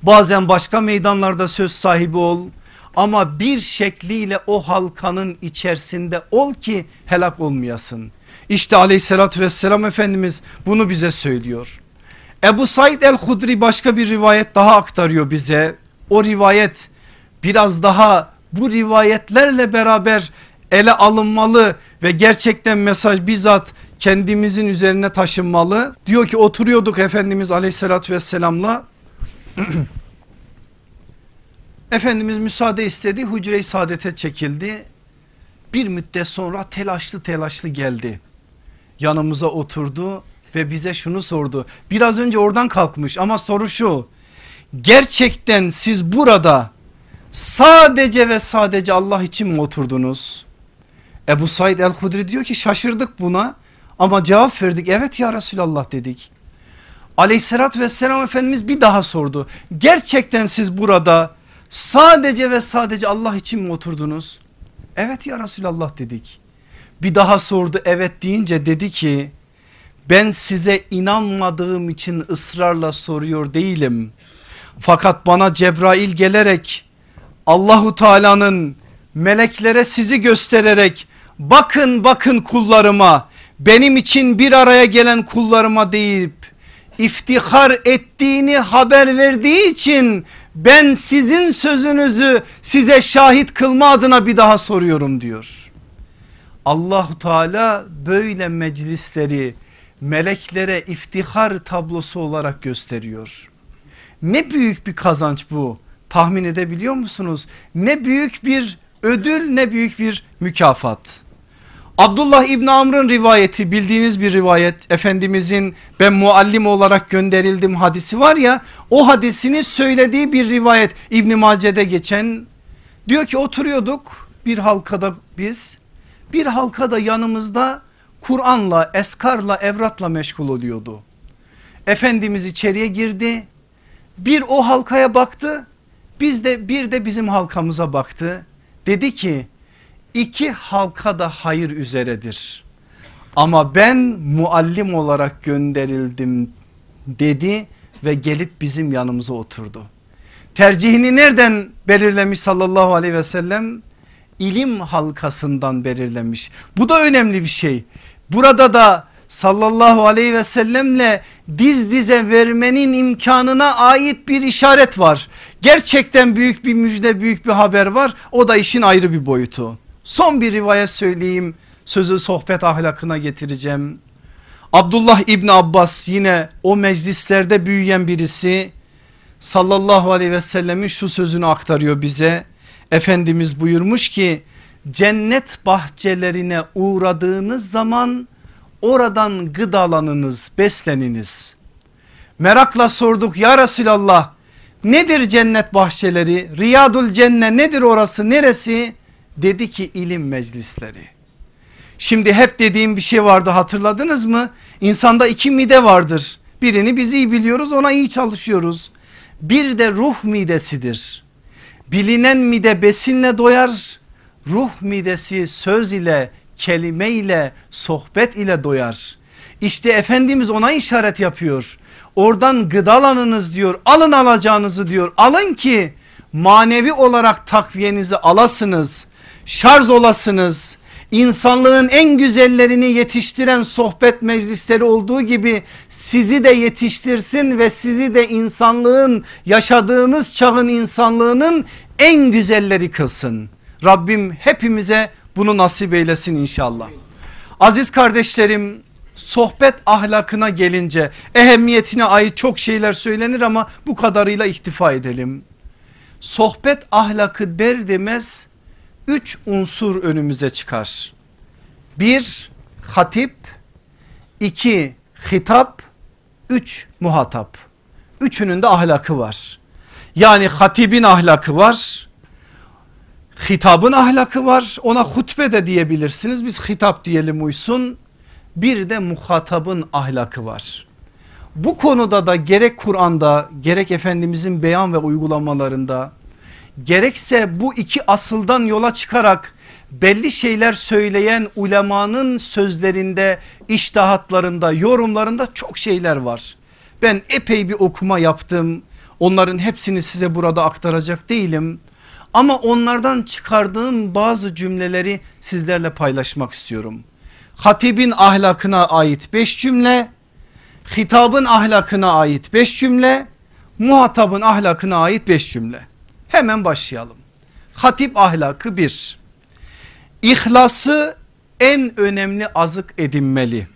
Speaker 1: Bazen başka meydanlarda söz sahibi ol. Ama bir şekliyle o halkanın içerisinde ol ki helak olmayasın. İşte aleyhissalatü vesselam Efendimiz bunu bize söylüyor. Ebu Said el-Hudri başka bir rivayet daha aktarıyor bize. O rivayet biraz daha bu rivayetlerle beraber ele alınmalı ve gerçekten mesaj bizzat kendimizin üzerine taşınmalı. Diyor ki oturuyorduk Efendimiz aleyhissalatü vesselamla. Efendimiz müsaade istedi hücre-i saadete çekildi. Bir müddet sonra telaşlı telaşlı geldi. Yanımıza oturdu ve bize şunu sordu. Biraz önce oradan kalkmış ama soru şu. Gerçekten siz burada sadece ve sadece Allah için mi oturdunuz? Ebu Said el-Hudri diyor ki şaşırdık buna ama cevap verdik evet ya Resulallah dedik. Aleyhissalatü vesselam Efendimiz bir daha sordu. Gerçekten siz burada sadece ve sadece Allah için mi oturdunuz? Evet ya Resulallah dedik. Bir daha sordu evet deyince dedi ki ben size inanmadığım için ısrarla soruyor değilim. Fakat bana Cebrail gelerek Allahu Teala'nın meleklere sizi göstererek bakın bakın kullarıma benim için bir araya gelen kullarıma deyip iftihar ettiğini haber verdiği için ben sizin sözünüzü size şahit kılma adına bir daha soruyorum diyor. Allahu Teala böyle meclisleri meleklere iftihar tablosu olarak gösteriyor. Ne büyük bir kazanç bu tahmin edebiliyor musunuz? Ne büyük bir ödül ne büyük bir mükafat. Abdullah İbni Amr'ın rivayeti bildiğiniz bir rivayet Efendimizin ben muallim olarak gönderildim hadisi var ya o hadisini söylediği bir rivayet İbni Mace'de geçen diyor ki oturuyorduk bir halkada biz bir halkada yanımızda Kur'an'la eskarla evratla meşgul oluyordu. Efendimiz içeriye girdi bir o halkaya baktı biz de bir de bizim halkamıza baktı. Dedi ki iki halka da hayır üzeredir. Ama ben muallim olarak gönderildim dedi ve gelip bizim yanımıza oturdu. Tercihini nereden belirlemiş sallallahu aleyhi ve sellem? İlim halkasından belirlemiş. Bu da önemli bir şey. Burada da sallallahu aleyhi ve sellemle diz dize vermenin imkanına ait bir işaret var. Gerçekten büyük bir müjde büyük bir haber var o da işin ayrı bir boyutu. Son bir rivayet söyleyeyim sözü sohbet ahlakına getireceğim. Abdullah İbni Abbas yine o meclislerde büyüyen birisi sallallahu aleyhi ve sellemin şu sözünü aktarıyor bize. Efendimiz buyurmuş ki cennet bahçelerine uğradığınız zaman oradan gıdalanınız besleniniz. Merakla sorduk ya Resulallah nedir cennet bahçeleri Riyadul Cenne nedir orası neresi dedi ki ilim meclisleri. Şimdi hep dediğim bir şey vardı hatırladınız mı? İnsanda iki mide vardır. Birini biz iyi biliyoruz ona iyi çalışıyoruz. Bir de ruh midesidir. Bilinen mide besinle doyar. Ruh midesi söz ile kelime ile sohbet ile doyar. İşte Efendimiz ona işaret yapıyor. Oradan gıdalanınız diyor alın alacağınızı diyor alın ki manevi olarak takviyenizi alasınız şarj olasınız insanlığın en güzellerini yetiştiren sohbet meclisleri olduğu gibi sizi de yetiştirsin ve sizi de insanlığın yaşadığınız çağın insanlığının en güzelleri kılsın. Rabbim hepimize bunu nasip eylesin inşallah. Aziz kardeşlerim sohbet ahlakına gelince ehemmiyetine ait çok şeyler söylenir ama bu kadarıyla iktifa edelim. Sohbet ahlakı der demez üç unsur önümüze çıkar. Bir hatip, iki hitap, üç muhatap. Üçünün de ahlakı var. Yani hatibin ahlakı var. Hitabın ahlakı var ona hutbe de diyebilirsiniz biz hitap diyelim uysun. Bir de muhatabın ahlakı var. Bu konuda da gerek Kur'an'da gerek Efendimizin beyan ve uygulamalarında gerekse bu iki asıldan yola çıkarak belli şeyler söyleyen ulemanın sözlerinde, iştahatlarında, yorumlarında çok şeyler var. Ben epey bir okuma yaptım. Onların hepsini size burada aktaracak değilim. Ama onlardan çıkardığım bazı cümleleri sizlerle paylaşmak istiyorum. Hatibin ahlakına ait beş cümle, hitabın ahlakına ait beş cümle, muhatabın ahlakına ait beş cümle. Hemen başlayalım. Hatip ahlakı bir. İhlası en önemli azık edinmeli.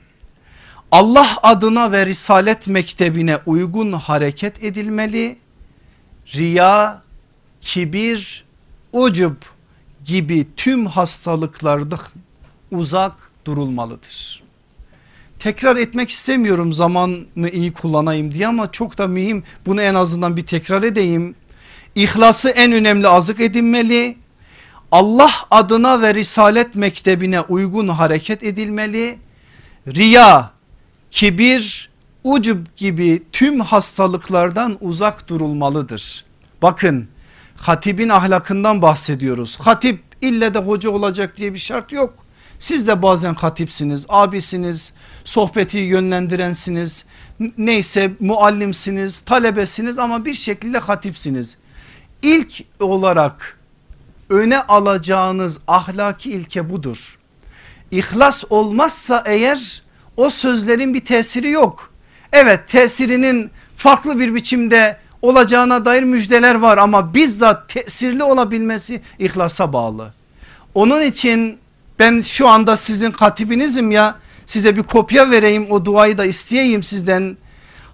Speaker 1: Allah adına ve risalet mektebine uygun hareket edilmeli. Riya, kibir, ucub gibi tüm hastalıklardan uzak durulmalıdır. Tekrar etmek istemiyorum zamanı iyi kullanayım diye ama çok da mühim bunu en azından bir tekrar edeyim. İhlası en önemli azık edinmeli. Allah adına ve risalet mektebine uygun hareket edilmeli. Riya, kibir, ucub gibi tüm hastalıklardan uzak durulmalıdır. Bakın hatibin ahlakından bahsediyoruz. Hatip ille de hoca olacak diye bir şart yok. Siz de bazen hatipsiniz, abisiniz, sohbeti yönlendirensiniz, neyse muallimsiniz, talebesiniz ama bir şekilde hatipsiniz ilk olarak öne alacağınız ahlaki ilke budur. İhlas olmazsa eğer o sözlerin bir tesiri yok. Evet tesirinin farklı bir biçimde olacağına dair müjdeler var ama bizzat tesirli olabilmesi ihlasa bağlı. Onun için ben şu anda sizin katibinizim ya size bir kopya vereyim o duayı da isteyeyim sizden.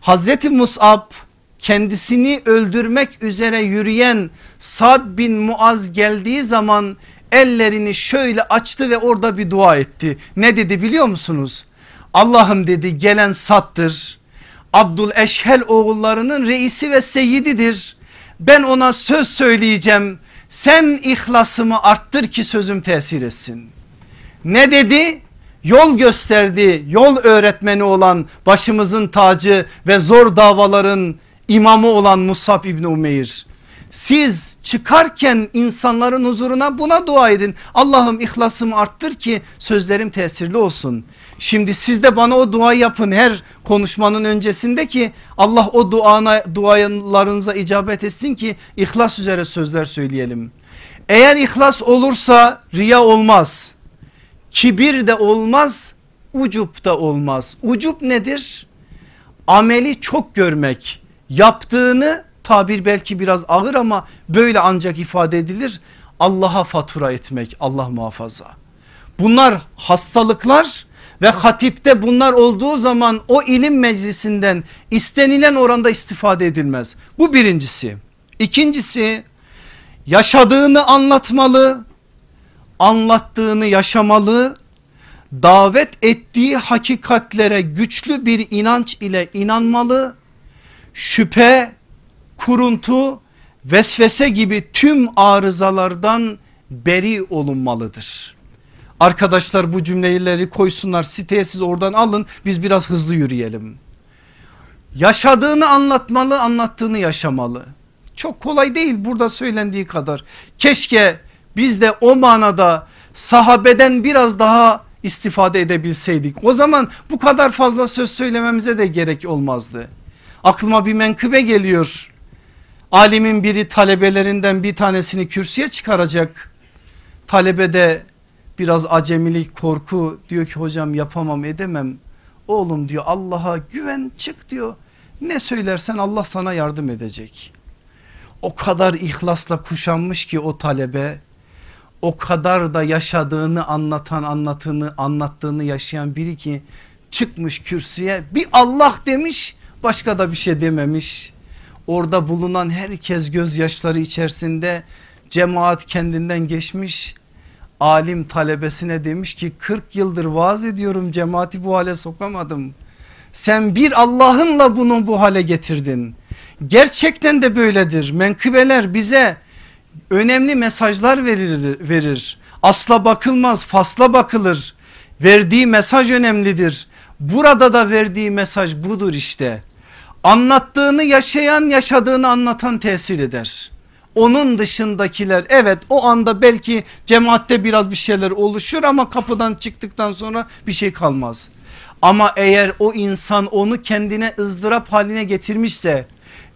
Speaker 1: Hazreti Mus'ab kendisini öldürmek üzere yürüyen Sad bin Muaz geldiği zaman ellerini şöyle açtı ve orada bir dua etti. Ne dedi biliyor musunuz? Allah'ım dedi gelen Sad'dır. Abdul Eşhel oğullarının reisi ve seyyididir. Ben ona söz söyleyeceğim. Sen ihlasımı arttır ki sözüm tesir etsin. Ne dedi? Yol gösterdi, yol öğretmeni olan başımızın tacı ve zor davaların imamı olan Musab İbni Umeyr. Siz çıkarken insanların huzuruna buna dua edin. Allah'ım ihlasımı arttır ki sözlerim tesirli olsun. Şimdi siz de bana o duayı yapın her konuşmanın öncesinde ki Allah o duana, dualarınıza icabet etsin ki ihlas üzere sözler söyleyelim. Eğer ihlas olursa riya olmaz. Kibir de olmaz, ucup da olmaz. Ucup nedir? Ameli çok görmek yaptığını tabir belki biraz ağır ama böyle ancak ifade edilir. Allah'a fatura etmek Allah muhafaza. Bunlar hastalıklar ve hatipte bunlar olduğu zaman o ilim meclisinden istenilen oranda istifade edilmez. Bu birincisi. İkincisi yaşadığını anlatmalı, anlattığını yaşamalı, davet ettiği hakikatlere güçlü bir inanç ile inanmalı şüphe, kuruntu, vesvese gibi tüm arızalardan beri olunmalıdır. Arkadaşlar bu cümleleri koysunlar siteye siz oradan alın biz biraz hızlı yürüyelim. Yaşadığını anlatmalı anlattığını yaşamalı. Çok kolay değil burada söylendiği kadar. Keşke biz de o manada sahabeden biraz daha istifade edebilseydik o zaman bu kadar fazla söz söylememize de gerek olmazdı. Aklıma bir menkıbe geliyor. Alimin biri talebelerinden bir tanesini kürsüye çıkaracak. Talebe de biraz acemilik korku diyor ki hocam yapamam edemem. Oğlum diyor Allah'a güven çık diyor. Ne söylersen Allah sana yardım edecek. O kadar ihlasla kuşanmış ki o talebe o kadar da yaşadığını anlatan anlatını anlattığını yaşayan biri ki çıkmış kürsüye bir Allah demiş başka da bir şey dememiş. Orada bulunan herkes gözyaşları içerisinde cemaat kendinden geçmiş. Alim talebesine demiş ki 40 yıldır vaaz ediyorum cemaati bu hale sokamadım. Sen bir Allah'ınla bunu bu hale getirdin. Gerçekten de böyledir. Menkıbeler bize önemli mesajlar verir, verir. Asla bakılmaz fasla bakılır. Verdiği mesaj önemlidir. Burada da verdiği mesaj budur işte. Anlattığını yaşayan yaşadığını anlatan tesir eder. Onun dışındakiler evet o anda belki cemaatte biraz bir şeyler oluşur ama kapıdan çıktıktan sonra bir şey kalmaz. Ama eğer o insan onu kendine ızdırap haline getirmişse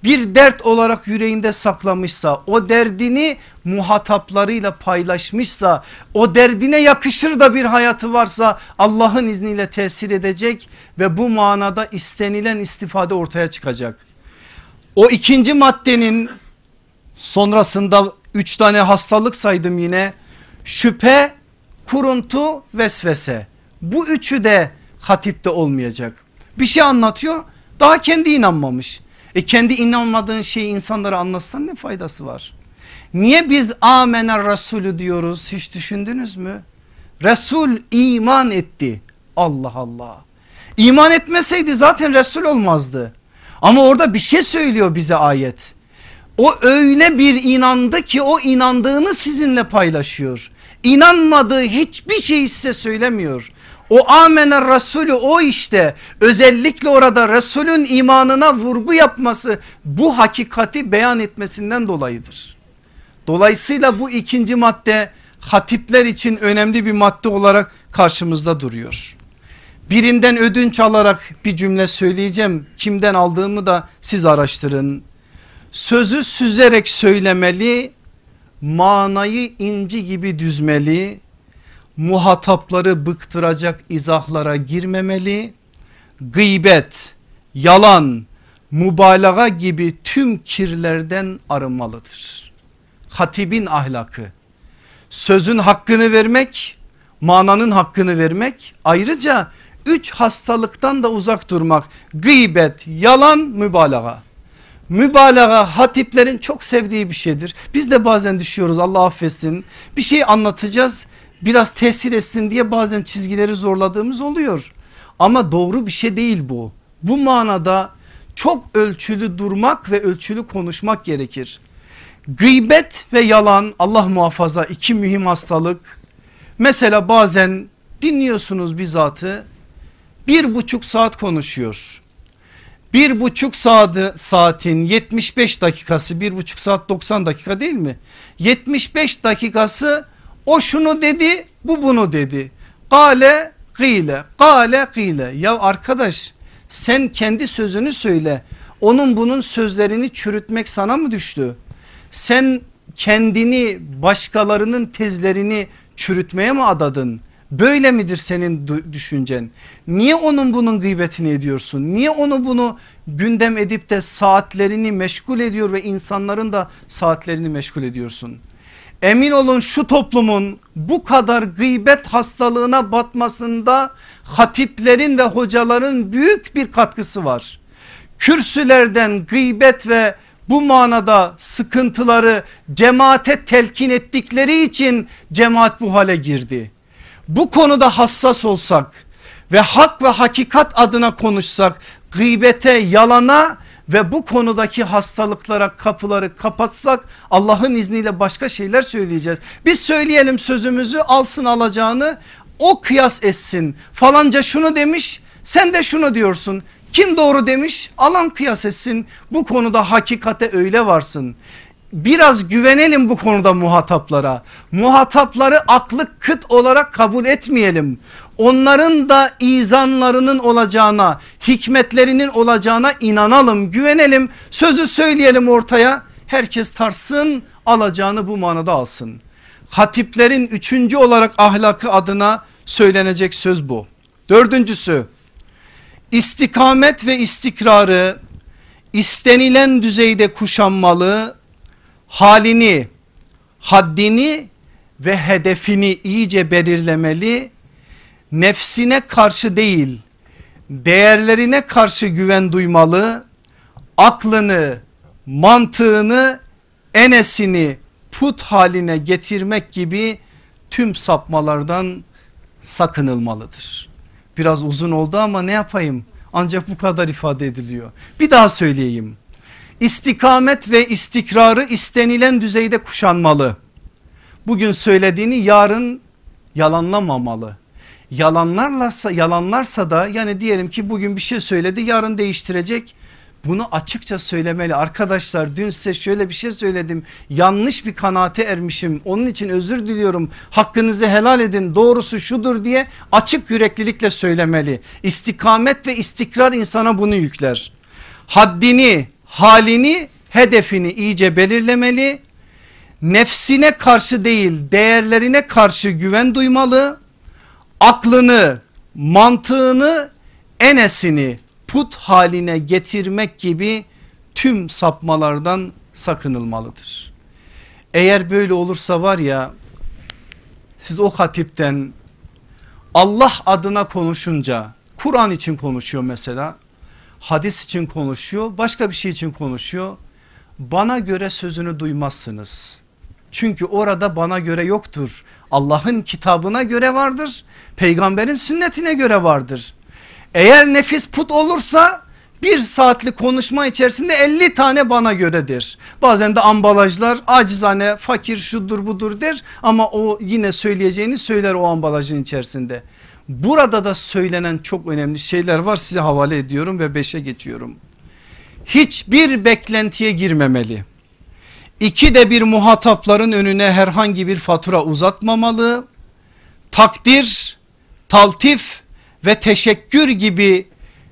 Speaker 1: bir dert olarak yüreğinde saklamışsa o derdini muhataplarıyla paylaşmışsa o derdine yakışır da bir hayatı varsa Allah'ın izniyle tesir edecek ve bu manada istenilen istifade ortaya çıkacak. O ikinci maddenin sonrasında üç tane hastalık saydım yine şüphe, kuruntu, vesvese bu üçü de hatipte olmayacak. Bir şey anlatıyor daha kendi inanmamış. E kendi inanmadığın şeyi insanlara anlatsan ne faydası var? Niye biz amener Resulü diyoruz hiç düşündünüz mü? Resul iman etti. Allah Allah. İman etmeseydi zaten Resul olmazdı. Ama orada bir şey söylüyor bize ayet. O öyle bir inandı ki o inandığını sizinle paylaşıyor. İnanmadığı hiçbir şey size söylemiyor. O amener Resulü o işte özellikle orada Resulün imanına vurgu yapması bu hakikati beyan etmesinden dolayıdır. Dolayısıyla bu ikinci madde hatipler için önemli bir madde olarak karşımızda duruyor. Birinden ödünç alarak bir cümle söyleyeceğim. Kimden aldığımı da siz araştırın. Sözü süzerek söylemeli, manayı inci gibi düzmeli, muhatapları bıktıracak izahlara girmemeli. Gıybet, yalan, mübalağa gibi tüm kirlerden arınmalıdır. Hatibin ahlakı sözün hakkını vermek, mananın hakkını vermek ayrıca üç hastalıktan da uzak durmak. Gıybet, yalan, mübalağa. Mübalağa hatiplerin çok sevdiği bir şeydir. Biz de bazen düşüyoruz Allah affetsin. Bir şey anlatacağız biraz tesir etsin diye bazen çizgileri zorladığımız oluyor. Ama doğru bir şey değil bu. Bu manada çok ölçülü durmak ve ölçülü konuşmak gerekir. Gıybet ve yalan Allah muhafaza iki mühim hastalık. Mesela bazen dinliyorsunuz bir zatı bir buçuk saat konuşuyor. Bir buçuk saat, saatin 75 dakikası bir buçuk saat 90 dakika değil mi? 75 dakikası o şunu dedi bu bunu dedi. Kale gıyle kale gıyle ya arkadaş sen kendi sözünü söyle. Onun bunun sözlerini çürütmek sana mı düştü? Sen kendini başkalarının tezlerini çürütmeye mi adadın? Böyle midir senin düşüncen? Niye onun bunun gıybetini ediyorsun? Niye onu bunu gündem edip de saatlerini meşgul ediyor ve insanların da saatlerini meşgul ediyorsun? Emin olun şu toplumun bu kadar gıybet hastalığına batmasında hatiplerin ve hocaların büyük bir katkısı var. Kürsülerden gıybet ve bu manada sıkıntıları cemaate telkin ettikleri için cemaat bu hale girdi. Bu konuda hassas olsak ve hak ve hakikat adına konuşsak gıybete yalana ve bu konudaki hastalıklara kapıları kapatsak Allah'ın izniyle başka şeyler söyleyeceğiz. Biz söyleyelim sözümüzü alsın alacağını o kıyas etsin falanca şunu demiş sen de şunu diyorsun. Kim doğru demiş alan kıyas etsin bu konuda hakikate öyle varsın. Biraz güvenelim bu konuda muhataplara. Muhatapları aklı kıt olarak kabul etmeyelim. Onların da izanlarının olacağına, hikmetlerinin olacağına inanalım, güvenelim, sözü söyleyelim ortaya. Herkes tarsın, alacağını bu manada alsın. Hatiplerin üçüncü olarak ahlakı adına söylenecek söz bu. Dördüncüsü istikamet ve istikrarı istenilen düzeyde kuşanmalı, halini, haddini ve hedefini iyice belirlemeli, nefsine karşı değil değerlerine karşı güven duymalı, aklını, mantığını, enesini put haline getirmek gibi tüm sapmalardan sakınılmalıdır. Biraz uzun oldu ama ne yapayım ancak bu kadar ifade ediliyor. Bir daha söyleyeyim. İstikamet ve istikrarı istenilen düzeyde kuşanmalı. Bugün söylediğini yarın yalanlamamalı. Yalanlarlarsa yalanlarsa da yani diyelim ki bugün bir şey söyledi yarın değiştirecek. Bunu açıkça söylemeli. Arkadaşlar dün size şöyle bir şey söyledim. Yanlış bir kanaate ermişim. Onun için özür diliyorum. Hakkınızı helal edin. Doğrusu şudur diye açık yüreklilikle söylemeli. İstikamet ve istikrar insana bunu yükler. Haddini halini hedefini iyice belirlemeli. Nefsine karşı değil değerlerine karşı güven duymalı aklını mantığını enesini put haline getirmek gibi tüm sapmalardan sakınılmalıdır. Eğer böyle olursa var ya siz o hatipten Allah adına konuşunca Kur'an için konuşuyor mesela hadis için konuşuyor başka bir şey için konuşuyor bana göre sözünü duymazsınız. Çünkü orada bana göre yoktur. Allah'ın kitabına göre vardır. Peygamberin sünnetine göre vardır. Eğer nefis put olursa bir saatlik konuşma içerisinde 50 tane bana göredir. Bazen de ambalajlar acizane fakir şudur budur der ama o yine söyleyeceğini söyler o ambalajın içerisinde. Burada da söylenen çok önemli şeyler var size havale ediyorum ve beşe geçiyorum. Hiçbir beklentiye girmemeli. İki de bir muhatapların önüne herhangi bir fatura uzatmamalı. Takdir, taltif ve teşekkür gibi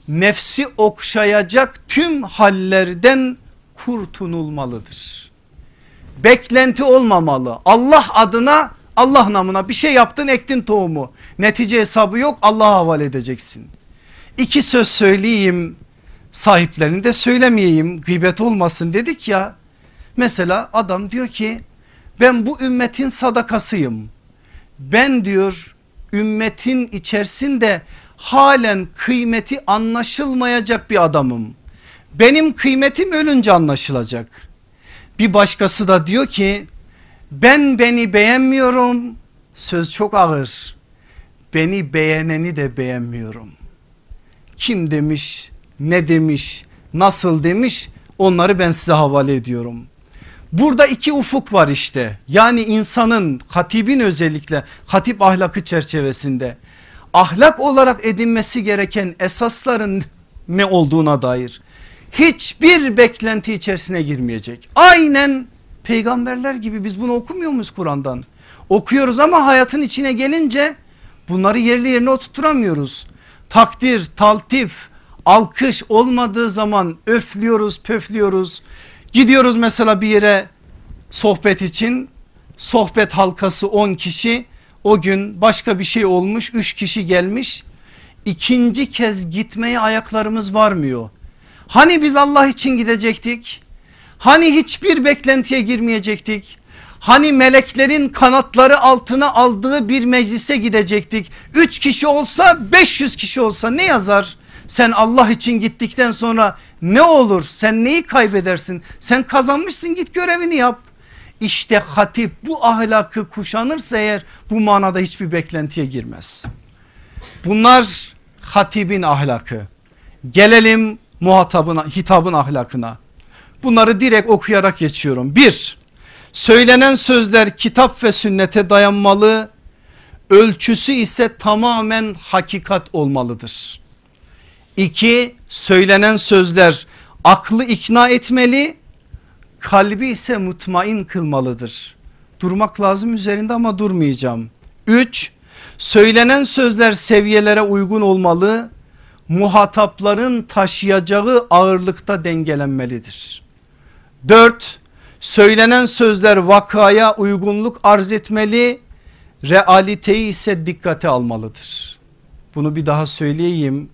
Speaker 1: nefsi okşayacak tüm hallerden kurtulmalıdır. Beklenti olmamalı. Allah adına Allah namına bir şey yaptın ektin tohumu. Netice hesabı yok Allah'a havale edeceksin. İki söz söyleyeyim sahiplerini de söylemeyeyim gıybet olmasın dedik ya. Mesela adam diyor ki ben bu ümmetin sadakasıyım. Ben diyor ümmetin içerisinde halen kıymeti anlaşılmayacak bir adamım. Benim kıymetim ölünce anlaşılacak. Bir başkası da diyor ki ben beni beğenmiyorum söz çok ağır. Beni beğeneni de beğenmiyorum. Kim demiş ne demiş nasıl demiş onları ben size havale ediyorum. Burada iki ufuk var işte yani insanın hatibin özellikle hatip ahlakı çerçevesinde ahlak olarak edinmesi gereken esasların ne olduğuna dair hiçbir beklenti içerisine girmeyecek. Aynen peygamberler gibi biz bunu okumuyor muyuz Kur'an'dan? Okuyoruz ama hayatın içine gelince bunları yerli yerine oturtamıyoruz. Takdir, taltif, alkış olmadığı zaman öflüyoruz, pöflüyoruz. Gidiyoruz mesela bir yere sohbet için sohbet halkası 10 kişi o gün başka bir şey olmuş 3 kişi gelmiş ikinci kez gitmeye ayaklarımız varmıyor. Hani biz Allah için gidecektik? Hani hiçbir beklentiye girmeyecektik? Hani meleklerin kanatları altına aldığı bir meclise gidecektik. 3 kişi olsa 500 kişi olsa ne yazar? Sen Allah için gittikten sonra ne olur? Sen neyi kaybedersin? Sen kazanmışsın git görevini yap. İşte hatip bu ahlakı kuşanırsa eğer bu manada hiçbir beklentiye girmez. Bunlar hatibin ahlakı. Gelelim muhatabına hitabın ahlakına. Bunları direkt okuyarak geçiyorum. Bir, söylenen sözler kitap ve sünnete dayanmalı. Ölçüsü ise tamamen hakikat olmalıdır. İki, söylenen sözler aklı ikna etmeli kalbi ise mutmain kılmalıdır. Durmak lazım üzerinde ama durmayacağım. 3. Söylenen sözler seviyelere uygun olmalı. Muhatapların taşıyacağı ağırlıkta dengelenmelidir. 4. Söylenen sözler vakaya uygunluk arz etmeli. Realiteyi ise dikkate almalıdır. Bunu bir daha söyleyeyim.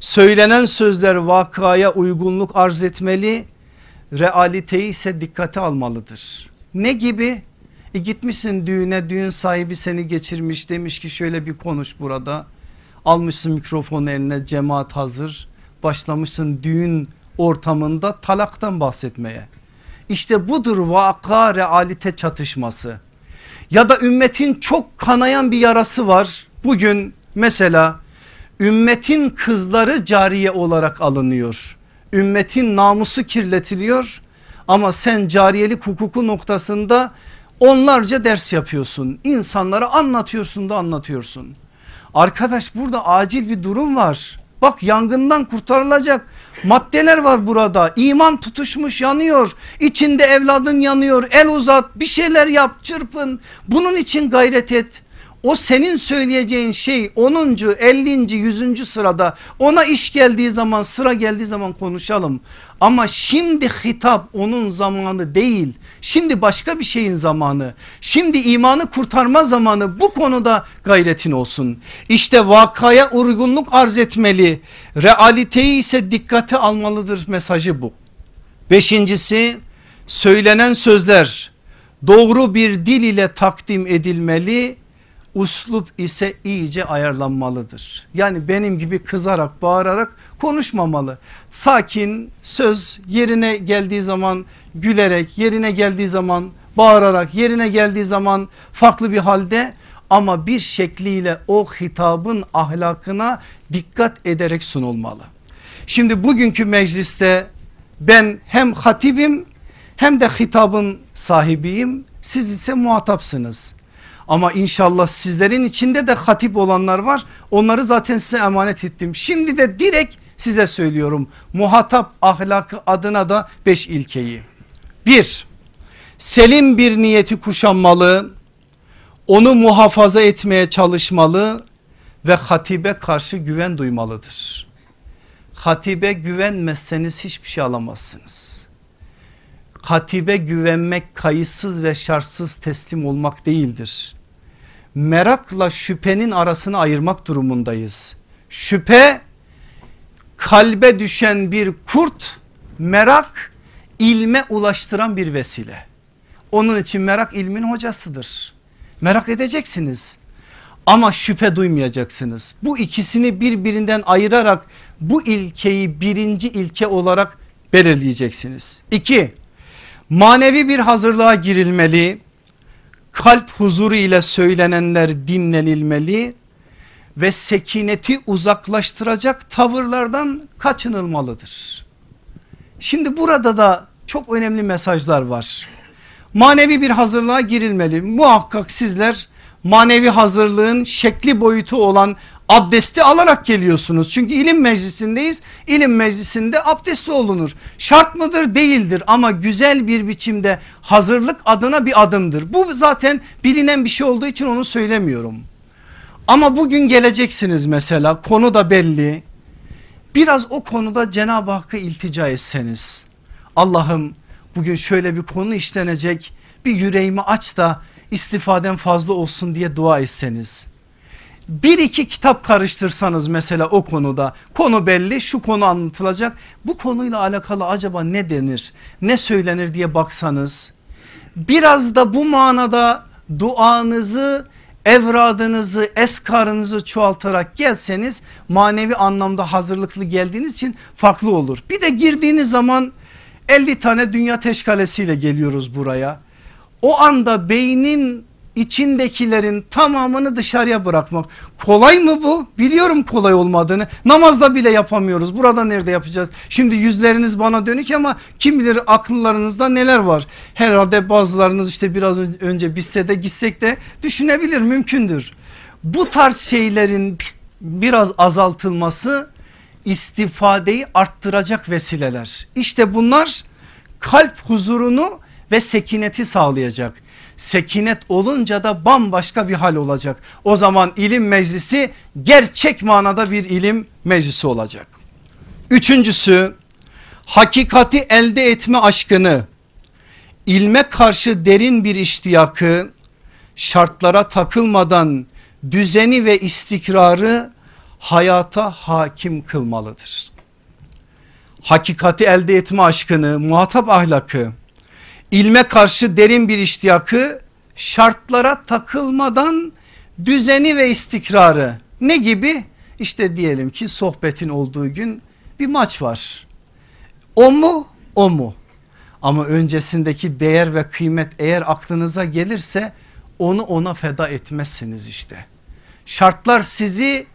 Speaker 1: Söylenen sözler vakaya uygunluk arz etmeli. Realiteyi ise dikkate almalıdır. Ne gibi? E gitmişsin düğüne düğün sahibi seni geçirmiş demiş ki şöyle bir konuş burada. Almışsın mikrofonu eline cemaat hazır. Başlamışsın düğün ortamında talaktan bahsetmeye. İşte budur vaka realite çatışması. Ya da ümmetin çok kanayan bir yarası var. Bugün mesela ümmetin kızları cariye olarak alınıyor. Ümmetin namusu kirletiliyor ama sen cariyelik hukuku noktasında onlarca ders yapıyorsun. İnsanlara anlatıyorsun da anlatıyorsun. Arkadaş burada acil bir durum var. Bak yangından kurtarılacak maddeler var burada. İman tutuşmuş yanıyor. İçinde evladın yanıyor. El uzat bir şeyler yap çırpın. Bunun için gayret et. O senin söyleyeceğin şey 10. 50. 100. sırada ona iş geldiği zaman sıra geldiği zaman konuşalım. Ama şimdi hitap onun zamanı değil. Şimdi başka bir şeyin zamanı. Şimdi imanı kurtarma zamanı bu konuda gayretin olsun. İşte vakaya uygunluk arz etmeli. Realiteyi ise dikkate almalıdır mesajı bu. Beşincisi söylenen sözler doğru bir dil ile takdim edilmeli uslup ise iyice ayarlanmalıdır. Yani benim gibi kızarak bağırarak konuşmamalı. Sakin söz yerine geldiği zaman gülerek yerine geldiği zaman bağırarak yerine geldiği zaman farklı bir halde ama bir şekliyle o hitabın ahlakına dikkat ederek sunulmalı. Şimdi bugünkü mecliste ben hem hatibim hem de hitabın sahibiyim siz ise muhatapsınız. Ama inşallah sizlerin içinde de hatip olanlar var. Onları zaten size emanet ettim. Şimdi de direkt size söylüyorum. Muhatap ahlakı adına da beş ilkeyi. Bir, selim bir niyeti kuşanmalı. Onu muhafaza etmeye çalışmalı ve hatibe karşı güven duymalıdır. Hatibe güvenmezseniz hiçbir şey alamazsınız. Hatibe güvenmek kayıtsız ve şartsız teslim olmak değildir merakla şüphenin arasını ayırmak durumundayız. Şüphe kalbe düşen bir kurt merak ilme ulaştıran bir vesile. Onun için merak ilmin hocasıdır. Merak edeceksiniz ama şüphe duymayacaksınız. Bu ikisini birbirinden ayırarak bu ilkeyi birinci ilke olarak belirleyeceksiniz. İki, manevi bir hazırlığa girilmeli kalp huzuru ile söylenenler dinlenilmeli ve sekineti uzaklaştıracak tavırlardan kaçınılmalıdır. Şimdi burada da çok önemli mesajlar var. Manevi bir hazırlığa girilmeli. Muhakkak sizler manevi hazırlığın şekli boyutu olan abdesti alarak geliyorsunuz. Çünkü ilim meclisindeyiz. İlim meclisinde abdestli olunur. Şart mıdır? Değildir ama güzel bir biçimde hazırlık adına bir adımdır. Bu zaten bilinen bir şey olduğu için onu söylemiyorum. Ama bugün geleceksiniz mesela konu da belli. Biraz o konuda Cenab-ı Hakk'a iltica etseniz. Allah'ım bugün şöyle bir konu işlenecek bir yüreğimi aç da istifadem fazla olsun diye dua etseniz bir iki kitap karıştırsanız mesela o konuda konu belli şu konu anlatılacak bu konuyla alakalı acaba ne denir ne söylenir diye baksanız biraz da bu manada duanızı evradınızı eskarınızı çoğaltarak gelseniz manevi anlamda hazırlıklı geldiğiniz için farklı olur. Bir de girdiğiniz zaman 50 tane dünya teşkalesiyle geliyoruz buraya. O anda beynin içindekilerin tamamını dışarıya bırakmak. Kolay mı bu? Biliyorum kolay olmadığını. Namazda bile yapamıyoruz. Burada nerede yapacağız? Şimdi yüzleriniz bana dönük ama kim bilir akıllarınızda neler var. Herhalde bazılarınız işte biraz önce bitse de gitsek de düşünebilir mümkündür. Bu tarz şeylerin biraz azaltılması istifadeyi arttıracak vesileler. İşte bunlar kalp huzurunu ve sekineti sağlayacak Sekinet olunca da bambaşka bir hal olacak. O zaman ilim meclisi gerçek manada bir ilim meclisi olacak. Üçüncüsü hakikati elde etme aşkını, ilme karşı derin bir iştiyakı, şartlara takılmadan düzeni ve istikrarı hayata hakim kılmalıdır. Hakikati elde etme aşkını, muhatap ahlakı, ilme karşı derin bir iştiyakı, şartlara takılmadan düzeni ve istikrarı ne gibi? İşte diyelim ki sohbetin olduğu gün bir maç var. O mu? O mu? Ama öncesindeki değer ve kıymet eğer aklınıza gelirse onu ona feda etmezsiniz işte. Şartlar sizi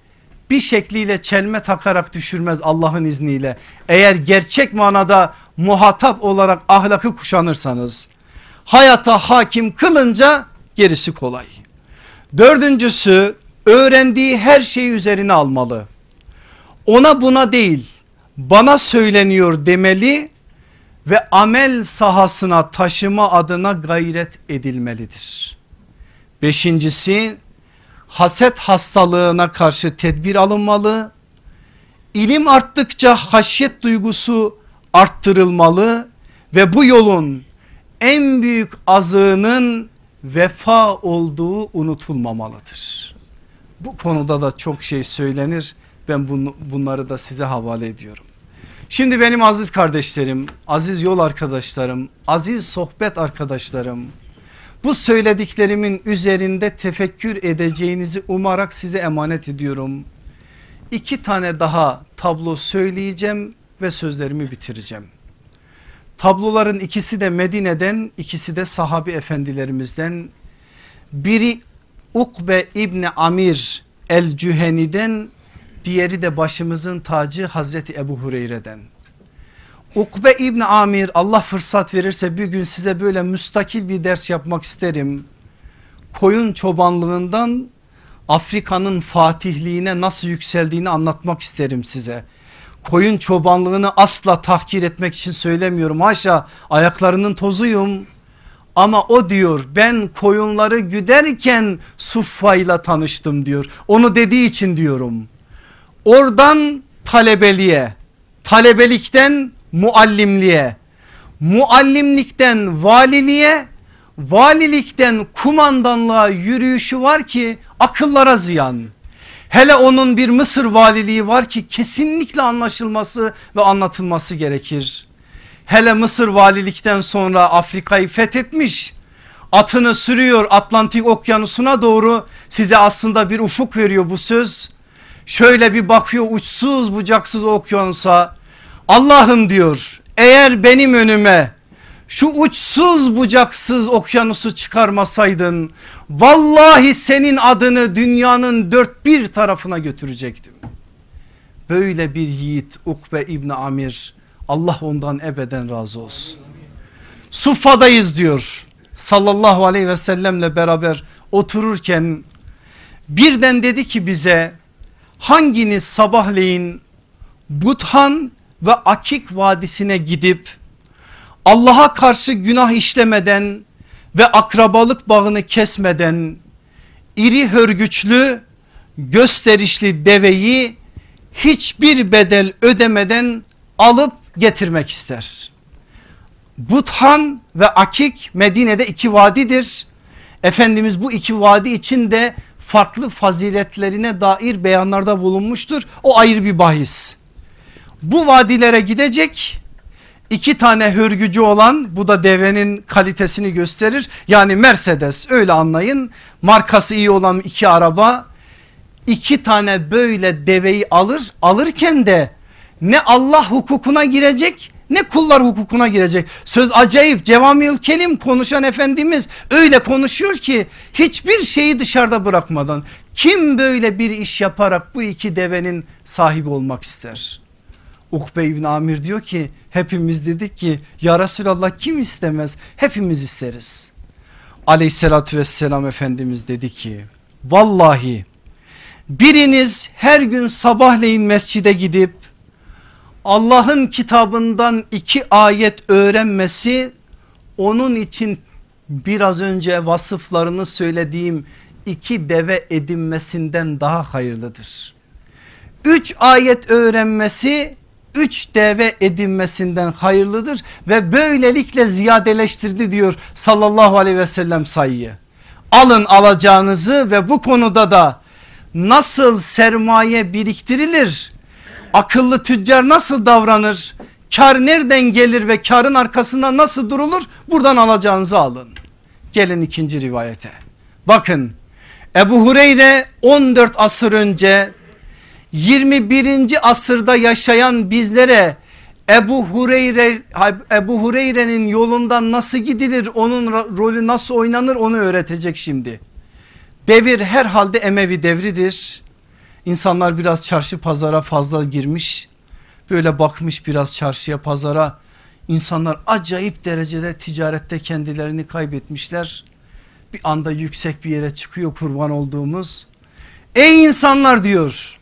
Speaker 1: bir şekliyle çelme takarak düşürmez Allah'ın izniyle. Eğer gerçek manada muhatap olarak ahlakı kuşanırsanız hayata hakim kılınca gerisi kolay. Dördüncüsü öğrendiği her şeyi üzerine almalı. Ona buna değil bana söyleniyor demeli ve amel sahasına taşıma adına gayret edilmelidir. Beşincisi haset hastalığına karşı tedbir alınmalı. İlim arttıkça haşyet duygusu arttırılmalı ve bu yolun en büyük azığının vefa olduğu unutulmamalıdır. Bu konuda da çok şey söylenir. Ben bunları da size havale ediyorum. Şimdi benim aziz kardeşlerim, aziz yol arkadaşlarım, aziz sohbet arkadaşlarım bu söylediklerimimin üzerinde tefekkür edeceğinizi umarak size emanet ediyorum. İki tane daha tablo söyleyeceğim ve sözlerimi bitireceğim. Tabloların ikisi de Medine'den ikisi de sahabi efendilerimizden. Biri Ukbe İbni Amir El Cüheni'den diğeri de başımızın tacı Hazreti Ebu Hureyre'den. Ukbe İbni Amir Allah fırsat verirse bir gün size böyle müstakil bir ders yapmak isterim. Koyun çobanlığından Afrika'nın fatihliğine nasıl yükseldiğini anlatmak isterim size. Koyun çobanlığını asla tahkir etmek için söylemiyorum. Haşa ayaklarının tozuyum. Ama o diyor ben koyunları güderken Suffa'yla tanıştım diyor. Onu dediği için diyorum. Oradan talebeliğe, talebelikten muallimliğe, muallimlikten valiliğe, valilikten kumandanlığa yürüyüşü var ki akıllara ziyan. Hele onun bir Mısır valiliği var ki kesinlikle anlaşılması ve anlatılması gerekir. Hele Mısır valilikten sonra Afrika'yı fethetmiş atını sürüyor Atlantik okyanusuna doğru size aslında bir ufuk veriyor bu söz. Şöyle bir bakıyor uçsuz bucaksız okyanusa Allah'ım diyor eğer benim önüme şu uçsuz bucaksız okyanusu çıkarmasaydın vallahi senin adını dünyanın dört bir tarafına götürecektim. Böyle bir yiğit Ukbe İbni Amir Allah ondan ebeden razı olsun. Suffa'dayız diyor sallallahu aleyhi ve sellemle beraber otururken birden dedi ki bize hanginiz sabahleyin Buthan ve Akik Vadisi'ne gidip Allah'a karşı günah işlemeden ve akrabalık bağını kesmeden iri hörgüçlü gösterişli deveyi hiçbir bedel ödemeden alıp getirmek ister. Buthan ve Akik Medine'de iki vadidir. Efendimiz bu iki vadi için de farklı faziletlerine dair beyanlarda bulunmuştur. O ayrı bir bahis. Bu vadilere gidecek iki tane hörgücü olan bu da devenin kalitesini gösterir. Yani Mercedes öyle anlayın markası iyi olan iki araba iki tane böyle deveyi alır alırken de ne Allah hukukuna girecek ne kullar hukukuna girecek. Söz acayip Cevamiül Kelim konuşan Efendimiz öyle konuşuyor ki hiçbir şeyi dışarıda bırakmadan kim böyle bir iş yaparak bu iki devenin sahibi olmak ister? Ukbe İbn Amir diyor ki hepimiz dedik ki ya Resulallah kim istemez hepimiz isteriz. Aleyhissalatü vesselam Efendimiz dedi ki vallahi biriniz her gün sabahleyin mescide gidip Allah'ın kitabından iki ayet öğrenmesi onun için biraz önce vasıflarını söylediğim iki deve edinmesinden daha hayırlıdır. Üç ayet öğrenmesi üç deve edinmesinden hayırlıdır ve böylelikle ziyadeleştirdi diyor sallallahu aleyhi ve sellem sayıyı. Alın alacağınızı ve bu konuda da nasıl sermaye biriktirilir? Akıllı tüccar nasıl davranır? Kar nereden gelir ve karın arkasında nasıl durulur? Buradan alacağınızı alın. Gelin ikinci rivayete. Bakın Ebu Hureyre 14 asır önce 21. asırda yaşayan bizlere Ebu Hureyre Ebu Hureyre'nin yolundan nasıl gidilir onun rolü nasıl oynanır onu öğretecek şimdi. Devir herhalde Emevi devridir. İnsanlar biraz çarşı pazara fazla girmiş. Böyle bakmış biraz çarşıya pazara. İnsanlar acayip derecede ticarette kendilerini kaybetmişler. Bir anda yüksek bir yere çıkıyor kurban olduğumuz. Ey insanlar diyor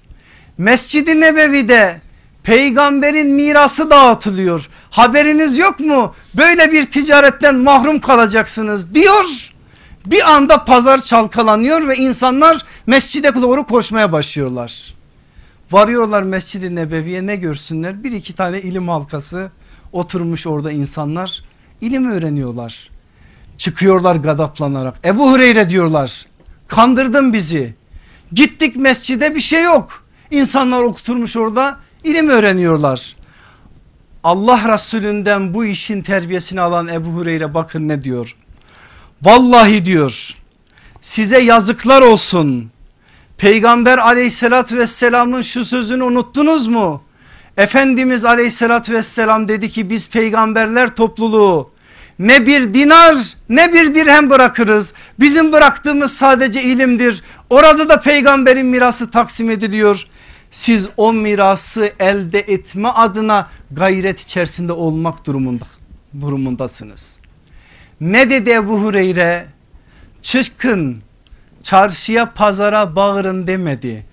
Speaker 1: Mescid-i Nebevi'de peygamberin mirası dağıtılıyor. Haberiniz yok mu? Böyle bir ticaretten mahrum kalacaksınız diyor. Bir anda pazar çalkalanıyor ve insanlar mescide doğru koşmaya başlıyorlar. Varıyorlar Mescid-i Nebevi'ye ne görsünler? Bir iki tane ilim halkası oturmuş orada insanlar ilim öğreniyorlar. Çıkıyorlar gadaplanarak. Ebu Hureyre diyorlar kandırdın bizi. Gittik mescide bir şey yok. İnsanlar okuturmuş orada ilim öğreniyorlar. Allah Resulünden bu işin terbiyesini alan Ebu Hureyre bakın ne diyor. Vallahi diyor size yazıklar olsun. Peygamber aleyhissalatü vesselamın şu sözünü unuttunuz mu? Efendimiz aleyhissalatü vesselam dedi ki biz peygamberler topluluğu ne bir dinar ne bir dirhem bırakırız. Bizim bıraktığımız sadece ilimdir. Orada da peygamberin mirası taksim ediliyor. Siz o mirası elde etme adına gayret içerisinde olmak durumunda, durumundasınız. Ne dedi Ebu Hureyre? Çıkın çarşıya pazara bağırın demedi.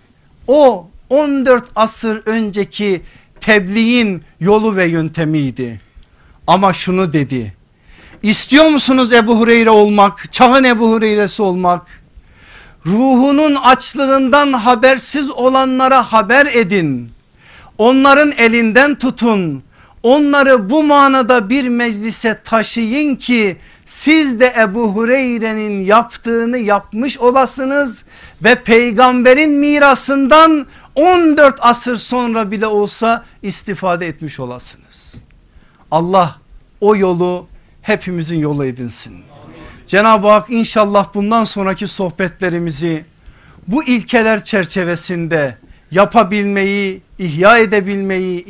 Speaker 1: O 14 asır önceki tebliğin yolu ve yöntemiydi. Ama şunu dedi. İstiyor musunuz Ebu Hureyre olmak? Çağın Ebu Hureyre'si olmak? Ruhunun açlığından habersiz olanlara haber edin. Onların elinden tutun. Onları bu manada bir meclise taşıyın ki siz de Ebu Hureyre'nin yaptığını yapmış olasınız ve peygamberin mirasından 14 asır sonra bile olsa istifade etmiş olasınız. Allah o yolu hepimizin yolu edinsin. Cenab-ı Hak inşallah bundan sonraki sohbetlerimizi bu ilkeler çerçevesinde yapabilmeyi, ihya edebilmeyi,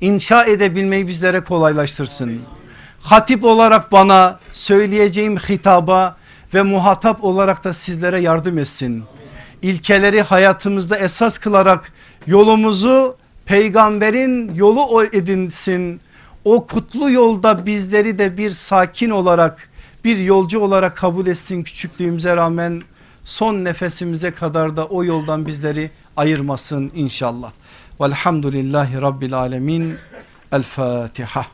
Speaker 1: inşa edebilmeyi bizlere kolaylaştırsın. Hatip olarak bana söyleyeceğim hitaba ve muhatap olarak da sizlere yardım etsin. İlkeleri hayatımızda esas kılarak yolumuzu peygamberin yolu edinsin. O kutlu yolda bizleri de bir sakin olarak bir yolcu olarak kabul etsin küçüklüğümüze rağmen son nefesimize kadar da o yoldan bizleri ayırmasın inşallah. Velhamdülillahi Rabbil Alemin. El Fatiha.